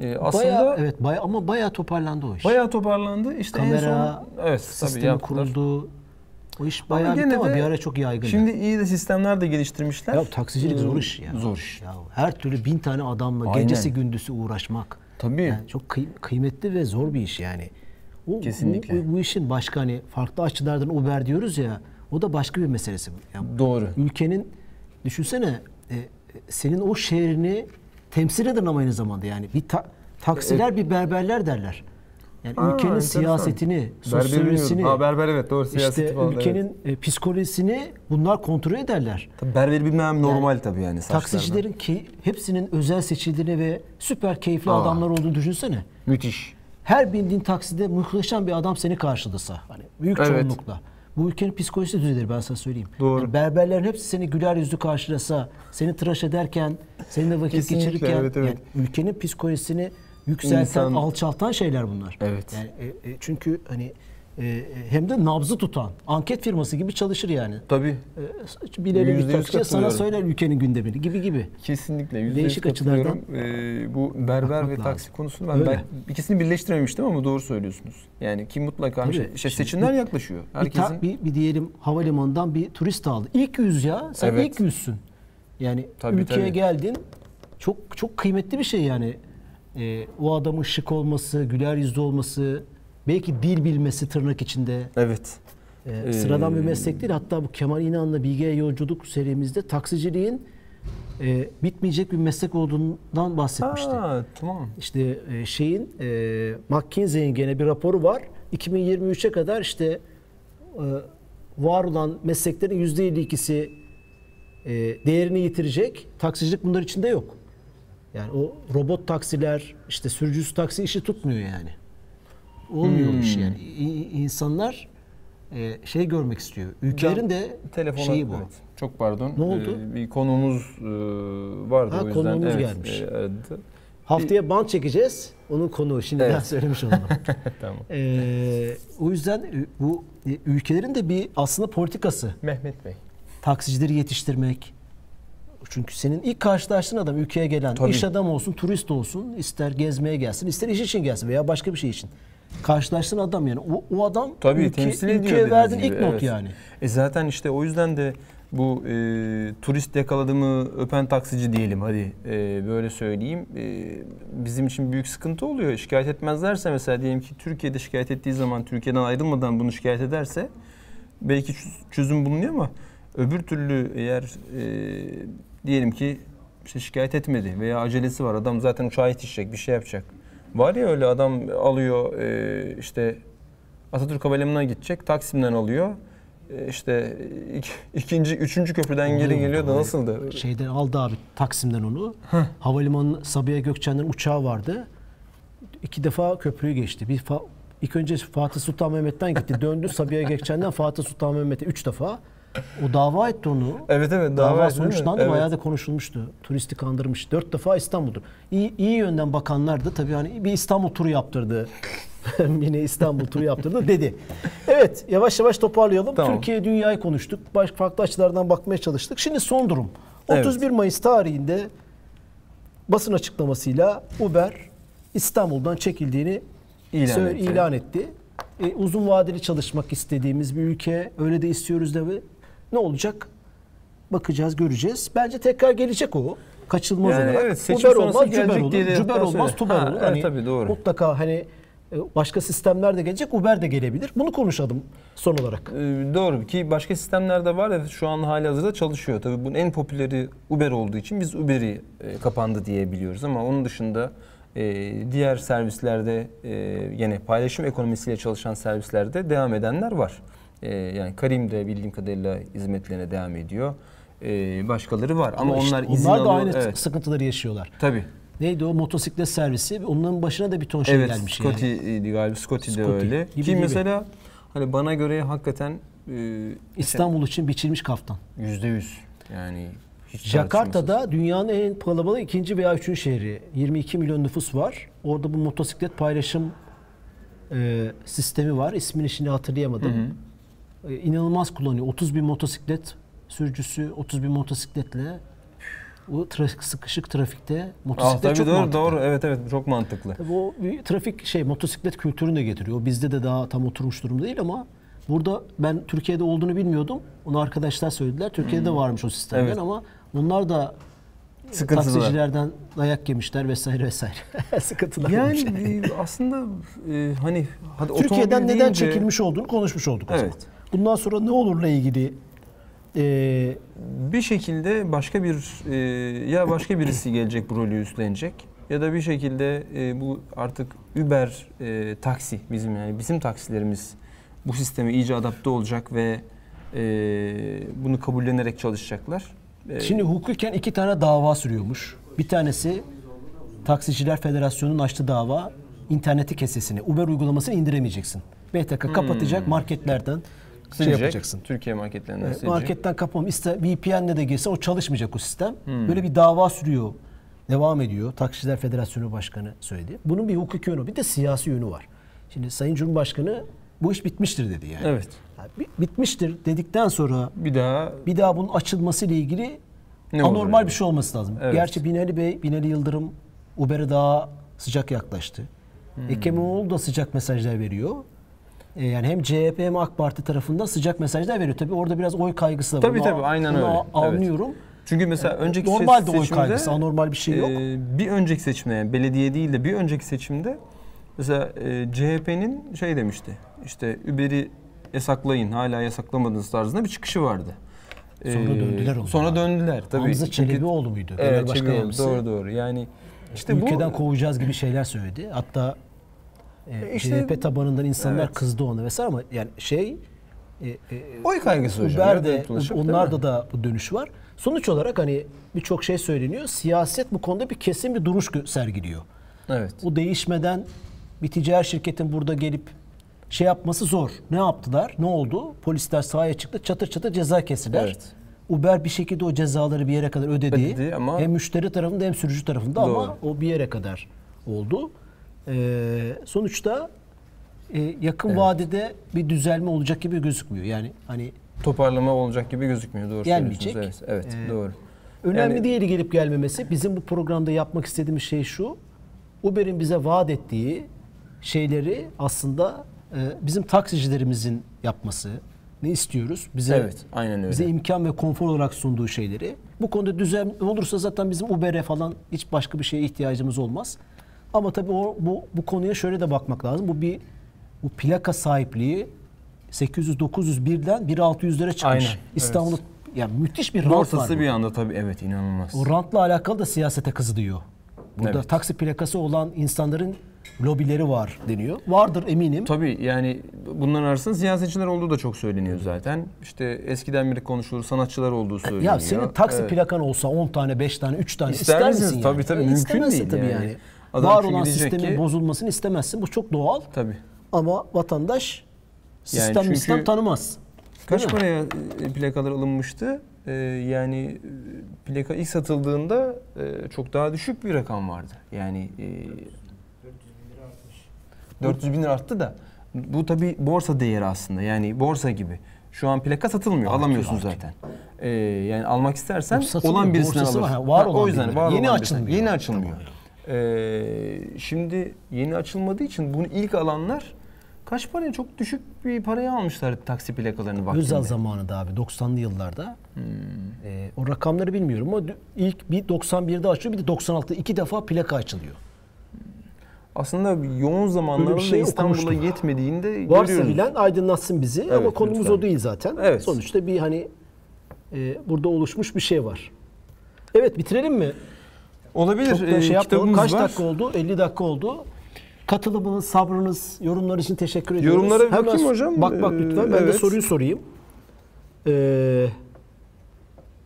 Ee, aslında Bayağı, evet bayağı, ama bayağı toparlandı o iş. Bayağı toparlandı. İşte en Kamera son evet tabii Sistemi yaptılar. kuruldu. O iş Ama bayağı bitti gene ama de bir ara çok yaygındı. Şimdi iyi de sistemler de geliştirmişler. ya taksicilik Ee, zor iş ya. Zor iş. Ya her türlü bin tane adamla Aynen. gecesi gündüzü uğraşmak. Tabii. Yani çok kıy- kıymetli ve zor bir iş yani. O, Kesinlikle. Bu, bu işin başka hani farklı açılardan Uber diyoruz ya. O da başka bir meselesi. Yani Doğru. ülkenin düşünsene e, senin o şehrini temsil eden ama aynı zamanda yani bir ta- taksiler bir berberler derler. Yani Aa, ülkenin enteresan. siyasetini, sosyolojisini. Ha, berber evet doğru siyaseti işte falan. ülkenin e, psikolojisini bunlar kontrol ederler. Tabii berberi bilmem normal tabii yani saçlardan. Taksicilerin ki hepsinin özel seçildiğini ve süper keyifli Aa. adamlar olduğunu düşünsene. Müthiş. Her bindiğin takside muhteşem bir adam seni karşılasa. Hani büyük Evet. çoğunlukla. Bu ülkenin psikolojisi düzelir ben sana söyleyeyim. Doğru. Yani berberlerin hepsi seni güler yüzlü karşılasa, seni tıraş ederken, seninle vakit Kesinlikle, geçirirken evet, evet. yani ülkenin psikolojisini yükselten, İnsan- alçaltan şeyler bunlar. Evet. Yani e, e, çünkü hani e, hem de nabzı tutan, anket firması gibi çalışır yani. Tabii. E, bileli taksiye sana söyler ülkenin gündemini gibi gibi. Kesinlikle. yüzde Değişik yüz açılardan. Ee, bu berber ve taksi lazım. konusunu ben, Öyle. ben ikisini birleştirememiştim ama doğru söylüyorsunuz. Yani ki mutlaka Tabii. şey, işte Şimdi seçimler bir- yaklaşıyor. Herkesin bir, bir diyelim havalimanından bir turist aldı. İlk yüz ya. Sen Evet. ilk yüzsün. Yani Tabii, ülkeye tabii. geldin. Çok çok kıymetli bir şey yani. Ee, o adamın şık olması, güler yüzlü olması, belki dil bilmesi tırnak içinde. evet. Ee, Ee, sıradan bir meslek değil. Hatta bu Kemal İnan'la Bilge'ye yolculuk serimizde taksiciliğin e, bitmeyecek bir meslek olduğundan bahsetmişti. Aa, tamam. İşte e, şeyin e, McKinsey'in gene bir raporu var. 2023'e kadar işte e, var olan mesleklerin %52'si e, değerini yitirecek. Taksicilik bunlar içinde yok. Yani o robot taksiler, işte sürücüsüz taksi işi tutmuyor yani. Olmuyor o iş Hmm. yani. İnsanlar e, şey görmek istiyor. Ülkelerin de Telefona şeyi bu. evet. Çok pardon. Ne oldu? Ee, bir konuğumuz e, vardı Ha, o yüzden. konuğumuz evet, gelmiş. e, aradı. Haftaya band çekeceğiz. Onun konuğu. Şimdiden Evet. söylemiş *laughs* olalım. tamam. Ee, o yüzden ü- bu e, ülkelerin de bir aslında politikası. Mehmet Bey. Taksicileri yetiştirmek. Çünkü senin ilk karşılaştığın adam ülkeye gelen Tabii. iş adamı olsun, turist olsun, ister gezmeye gelsin, ister iş için gelsin veya başka bir şey için. Karşılaştığın adam yani o, o adam Tabii ülke- temsil ülkeye verdiğin ilk not evet. yani. E zaten işte o yüzden de bu e, turist yakaladı mı öpen taksici diyelim hadi e, böyle söyleyeyim. E, bizim için büyük sıkıntı oluyor. Şikayet etmezlerse mesela diyelim ki Türkiye'de şikayet ettiği zaman Türkiye'den ayrılmadan bunu şikayet ederse belki çöz- çözüm bulunuyor ama öbür türlü eğer e, diyelim ki işte şikayet etmedi veya acelesi var adam zaten uçağa yetişecek bir şey yapacak. Var ya öyle adam alıyor e, işte Atatürk Havalimanı'na gidecek Taksim'den alıyor. E, işte ik- ikinci, üçüncü köprüden geri geliyor da nasıldı? Şeyden aldı abi Taksim'den onu. Havalimanı Sabiha Gökçen'den uçağı vardı. İki defa köprüyü geçti. Bir fa- ilk önce Fatih Sultan Mehmet'ten gitti. Döndü Sabiha Gökçen'den Fatih Sultan Mehmet'e üç defa. O dava etti onu. Evet evet Dava, dava sonuçlandı. Evet. Bayağı da konuşulmuştu. Turisti kandırmış. Dört defa İstanbul'dur. İyi, iyi yönden bakanlar da tabii hani bir İstanbul turu yaptırdı. *laughs* Yine İstanbul turu yaptırdı dedi. Evet yavaş yavaş toparlayalım. Tamam. Türkiye dünyayı konuştuk. Baş, farklı açılardan bakmaya çalıştık. Şimdi son durum. Evet. 31 Mayıs tarihinde basın açıklamasıyla Uber İstanbul'dan çekildiğini İlan söyle- etti. ilan etti. E, uzun vadeli çalışmak istediğimiz bir ülke. Öyle de istiyoruz de ve ne olacak? Bakacağız, göreceğiz. Bence tekrar gelecek o. Kaçılmaz Yani olarak. evet, seçim Uber olmaz, cüber olur. Cüber olmaz, tuber Ha, olur. evet, Hani tabii, doğru. Mutlaka hani E, Başka sistemler de gelecek, Uber de gelebilir. Bunu konuşalım son olarak. Ee, Doğru ki başka sistemler de var. Evet şu an hali hazırda çalışıyor. Tabii bunun en popüleri Uber olduğu için biz Uber'i e, kapandı diye biliyoruz ama onun dışında e, diğer servislerde e, yine paylaşım ekonomisiyle çalışan servislerde devam edenler var. E, yani Karim de bildiğim kadarıyla hizmetlerine devam ediyor. E, başkaları var ama, işte onlar izin onlar da alıyor. aynı Evet. sıkıntıları yaşıyorlar. Tabii. Neydi o motosiklet servisi? Onların başına da bir ton şey Evet, gelmiş Scotty yani. idi galiba. Scotty de öyle. gibi Ki gibi. mesela hani bana göre hakikaten e, İstanbul için biçilmiş kaftan. yüzde yüz yani hiç. Jakarta'da dünyanın en kalabalık ikinci veya üçüncü şehri. 22 milyon nüfus var. Orada bu motosiklet paylaşım e, sistemi var. İsmini şimdi hatırlayamadım. E, inanılmaz kullanıyor. 30 bin motosiklet sürücüsü 30 bin motosikletle o trafik, sıkışık trafikte Aa, motosiklet tabii çok doğru, mantıklı. doğru. Evet evet çok mantıklı. Tabii o trafik şey motosiklet kültürünü de getiriyor. Bizde de daha tam oturmuş durumda değil ama burada ben Türkiye'de olduğunu bilmiyordum. Onu arkadaşlar söylediler. Türkiye'de varmış o sistemler Evet. ama onlar da Sıkıntılı. taksicilerden dayak yemişler vesaire vesaire. *laughs* Sıkıntılar Yani olmuş. e, aslında e, hani hadi Türkiye'den neden deyince- çekilmiş olduğunu konuşmuş olduk o zaman. Bundan sonra ne olurla ilgili e, bir şekilde başka bir e, ya başka birisi gelecek bu rolü üstlenecek ya da bir şekilde e, bu artık Uber e, taksi bizim yani bizim taksilerimiz bu sisteme iyice adapte olacak ve e, bunu kabullenerek çalışacaklar. E, Şimdi hukuken iki tane dava sürüyormuş. Bir tanesi Taksiciler Federasyonu'nun açtığı dava interneti kesesini, Uber uygulamasını indiremeyeceksin. BTK kapatacak marketlerden şey silecek, yapacaksın. Türkiye marketlerinden Evet, silecek. marketten kapamam. İster VPN'le de girse o çalışmayacak o sistem. Hmm. Böyle bir dava sürüyor. Devam ediyor. Taksiciler Federasyonu Başkanı söyledi. Bunun bir hukuki yönü, bir de siyasi yönü var. Şimdi Sayın Cumhurbaşkanı bu iş bitmiştir dedi yani. Evet. Yani bi- bitmiştir dedikten sonra Bir daha bir daha bunun açılması ile ilgili Ne anormal yani? bir şey olması lazım. Evet. Gerçi Binali Bey, Binali Yıldırım Uber'e daha sıcak yaklaştı. Hmm. Ekrem İmamoğlu da sıcak mesajlar veriyor. Ee, yani hem CHP hem AK Parti tarafından sıcak mesajlar veriyor. Tabii orada biraz oy kaygısı da var. Tabii, tabii, aynen öyle. a- Evet. Anlıyorum. Çünkü mesela önceki Normal de oy kaygısı, anormal bir şey yok. e, bir önceki seçimde yani belediye değil de bir önceki seçimde mesela e, CHP'nin şey demişti. İşte Uber'i yasaklayın, hala yasaklamadınız tarzında bir çıkışı vardı. E, Sonra döndüler ona. Sonra döndüler tabii. Hamza Çünkü- Çelebioğlu muydu? Evet, Çelebioğlu. Doğru doğru. Yani işte Ülkeden bu kovacağız gibi şeyler söyledi. Hatta e, işte- CHP tabanından insanlar Evet. kızdı ona vesaire ama yani şey e, e, oy kaygısı hocam. Uber'de, onlarda da bu dönüş var. Sonuç olarak hani birçok şey söyleniyor. Siyaset bu konuda bir kesin bir duruş sergiliyor. Evet. Bu değişmeden bir ticari şirketin burada gelip şey yapması zor. Ne yaptılar? Ne oldu? Polisler sahaya çıktı. Çatır çatır ceza kestiler. Evet. Uber bir şekilde o cezaları bir yere kadar ödedi. Ödedi ama- Hem müşteri tarafında hem sürücü tarafında ama Doğru. o bir yere kadar oldu. Ee, sonuçta e, yakın vadede bir düzelme olacak gibi gözükmüyor. Yani hani Toparlama olacak gibi gözükmüyor. Doğru Gelmeyecek. Evet, evet Ee, doğru. Önemli Yani- değil gelip gelmemesi. Bizim bu programda yapmak istediğimiz şey şu. Uber'in bize vaat ettiği şeyleri aslında e, bizim taksicilerimizin yapması ne istiyoruz? Bize Evet, aynen öyle. bize imkan ve konfor olarak sunduğu şeyleri. Bu konuda düzen olursa zaten bizim Uber'e falan hiç başka bir şeye ihtiyacımız olmaz. Ama tabii o, bu bu konuya şöyle de bakmak lazım. Bu bir bu plaka sahipliği 800 901'den 1600'lere çıkmış. Aynen, İstanbul'da yani müthiş bir rant var. Borsası bu. bir anda tabii evet inanılmaz. O rantla alakalı da siyasete kızılıyor. Burada Evet. taksi plakası olan insanların lobileri var deniyor. Vardır eminim. Tabii yani bunların arasında siyasetçiler olduğu da çok söyleniyor zaten. İşte eskiden beri konuşulur sanatçılar olduğu söyleniyor. Ya senin taksi Evet. plakan olsa 10 tane, 5 tane, 3 tane İster ister, misin Tabii, yani? tabii, E, mümkün değil tabii yani. yani. Adam Var olan sistemin ki- bozulmasını istemezsin. Bu çok doğal. Tabii. Ama vatandaş sistem çünkü- sistem tanımaz. Kaç paraya e, plakalar alınmıştı? Ee, yani e, plaka ilk satıldığında e, çok daha düşük bir rakam vardı. Yani e, 400 bin lira arttı da bu tabi borsa değeri aslında yani borsa gibi. Şu an plaka satılmıyor, Artıyor, alamıyorsun artıyor. zaten. Ee, yani almak istersen olan birisinden alırsın. var, var Ha, olan o yüzden var Yeni olan birisinden. açılmıyor. Yeni açılmıyor. Ee, şimdi yeni açılmadığı için bunu ilk alanlar kaç paraya çok düşük bir paraya almışlar taksi plakalarını vaktinde. Özel zamanında abi 90'lı yıllarda. Hmm. Ee, o rakamları bilmiyorum ama ilk bir 91'de açıyor bir de 96'da iki defa plaka açılıyor. aslında yoğun bir şey İstanbul'a okumuştum. yetmediğinde Varsa görüyoruz. bilen aydınlatsın bizi ama Evet, konumuz lütfen. o değil zaten. Evet. Sonuçta bir hani e, burada oluşmuş bir şey var. Evet bitirelim mi? Olabilir. Çok da Ee, şey yapmayalım. kitabımız Kaç var. dakika oldu? 50 dakika oldu. Katılımınız, sabrınız, yorumlar için teşekkür ediyoruz. Yorumlara bir bakayım hocam. Bak bak Ee, lütfen. Ben de evet. soruyu sorayım. Ee,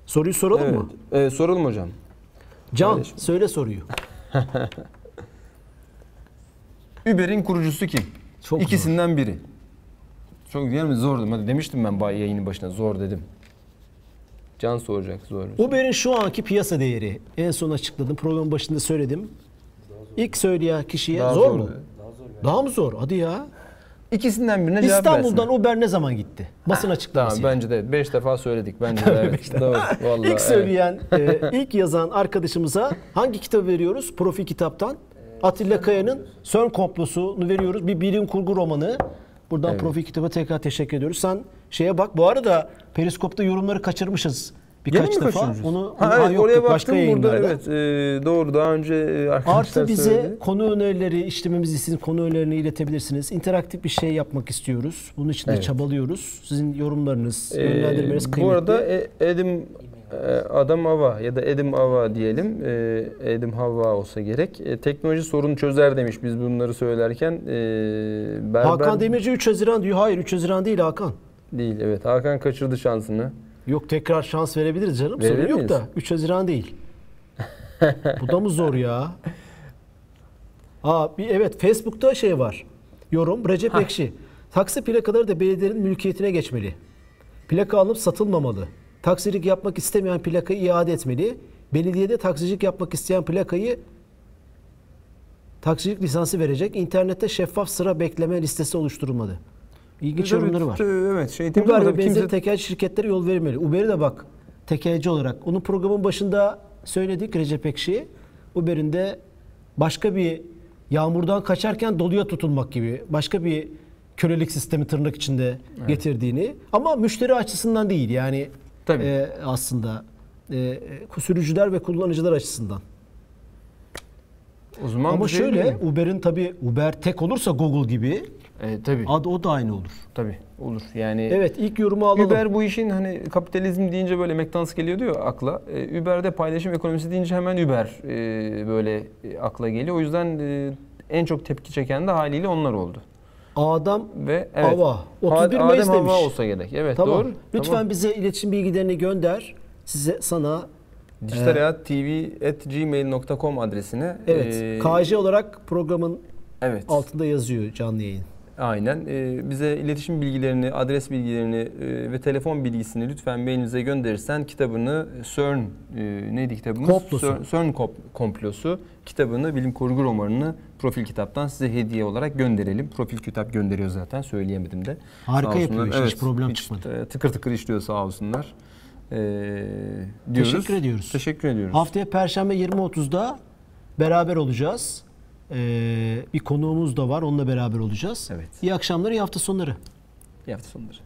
soruyu soralım Evet. mı? Ee, soralım hocam. Can Kardeşim. söyle soruyu. *laughs* Uber'in kurucusu kim? Çok İkisinden biri. Çok değil mi? Zor. Hadi demiştim ben yayının başına. Zor dedim. Can soracak zor. Uber'in şu anki piyasa değeri en son açıkladım. Programın başında söyledim. İlk söyleyen kişiye Daha zor, zor mu? dedi. Daha mı zor? Hadi ya. İkisinden birine cevap İstanbul'dan versin. Uber ne zaman gitti? Basın Tamam açıklaması. bence de 5 defa söyledik bence de evet. Doğru. Vallahi. İlk evet. söyleyen, e, ilk yazan arkadaşımıza hangi kitabı veriyoruz? Profil kitaptan. Atilla Kaya'nın Sön Komplosu'nu veriyoruz. Bir bilim kurgu romanı. Buradan Evet. profil kitaba tekrar teşekkür ediyoruz. Sen şeye bak. Bu arada Periskop'ta yorumları kaçırmışız. Birkaç defa. kaçırmışız? Onu, ha, evet, yok, oraya yok, başka baktım burada evet e, doğru daha önce e, arkadaşlar Artı bize söyledi. konu önerileri, işlememizi istediğiniz konu önerilerini iletebilirsiniz. İnteraktif bir şey yapmak istiyoruz. Bunun için de Evet. çabalıyoruz. Sizin yorumlarınız, Ee, yönlendirmeniz kıymetli. Bu arada e- Edim e, Adam Ava ya da Edim Ava diyelim. Edim Havva olsa gerek. E, teknoloji sorunu çözer demiş biz bunları söylerken. E, berber Hakan Demirci 3 Haziran diyor. Hayır 3 Haziran değil Hakan. Değil. Evet Hakan kaçırdı şansını. Yok tekrar şans verebiliriz canım. Verebilir Sorun yok miyiz? da 3 Haziran değil. *laughs* Bu da mı zor ya? Aa, bir, evet Facebook'ta şey var. Yorum Recep Ekşi. Taksi plakaları da belediyenin mülkiyetine geçmeli. Plaka alıp satılmamalı. Taksilik yapmak istemeyen plakayı iade etmeli. Belediyede taksicilik yapmak isteyen plakayı taksicilik lisansı verecek. İnternette şeffaf sıra bekleme listesi oluşturulmalı. İlginç yorumları var. Evet şey Uber ve benzeri kimse tekel şirketlere yol verilmeli. Uber'i de bak tekelci olarak. Onun programın başında söyledik Recep Ekşi. Uber'in de başka bir yağmurdan kaçarken doluya tutulmak gibi başka bir kölelik sistemi tırnak içinde getirdiğini ama müşteri açısından değil yani Tabii. e, aslında e, sürücüler ve kullanıcılar açısından. o zaman ama şey şöyle? Uber'in tabi Uber tek olursa Google gibi E, tabii. adı o da aynı olur. Tabii olur. Yani Evet ilk yorumu alalım. Uber bu işin hani kapitalizm deyince böyle McDonald's geliyor diyor akla. Ee, Uber'de paylaşım ekonomisi deyince hemen Uber e, böyle e, akla geliyor. O yüzden e, en çok tepki çeken de haliyle onlar oldu. Adam Ve evet. Hava. 31 Adem Mayıs Hava demiş. olsa gerek. Evet Tamam. doğru. Lütfen Tamam. bize iletişim bilgilerini gönder. Size sana dijitalhayat.tv@gmail.com adresine. evet e, KJ olarak programın evet. altında yazıyor canlı yayın. Aynen. Ee, bize iletişim bilgilerini, adres bilgilerini e, ve telefon bilgisini lütfen mailinize gönderirsen kitabını CERN e, neydi kitabımız? Komplosu. CERN, CERN komplosu kitabını, bilim kurgu romanını profil kitaptan size hediye olarak gönderelim. Profil kitap gönderiyor zaten söyleyemedim de. Harika yapıyor iş, hiç problem çıkmadı. e, Tıkır tıkır işliyor sağ olsunlar. Ee, diyoruz. Teşekkür ediyoruz. Teşekkür ediyoruz. Haftaya Perşembe 20.30'da beraber olacağız. Ee, bir konuğumuz da var. Onunla beraber olacağız. Evet. İyi akşamlar, iyi hafta sonları. İyi hafta sonları.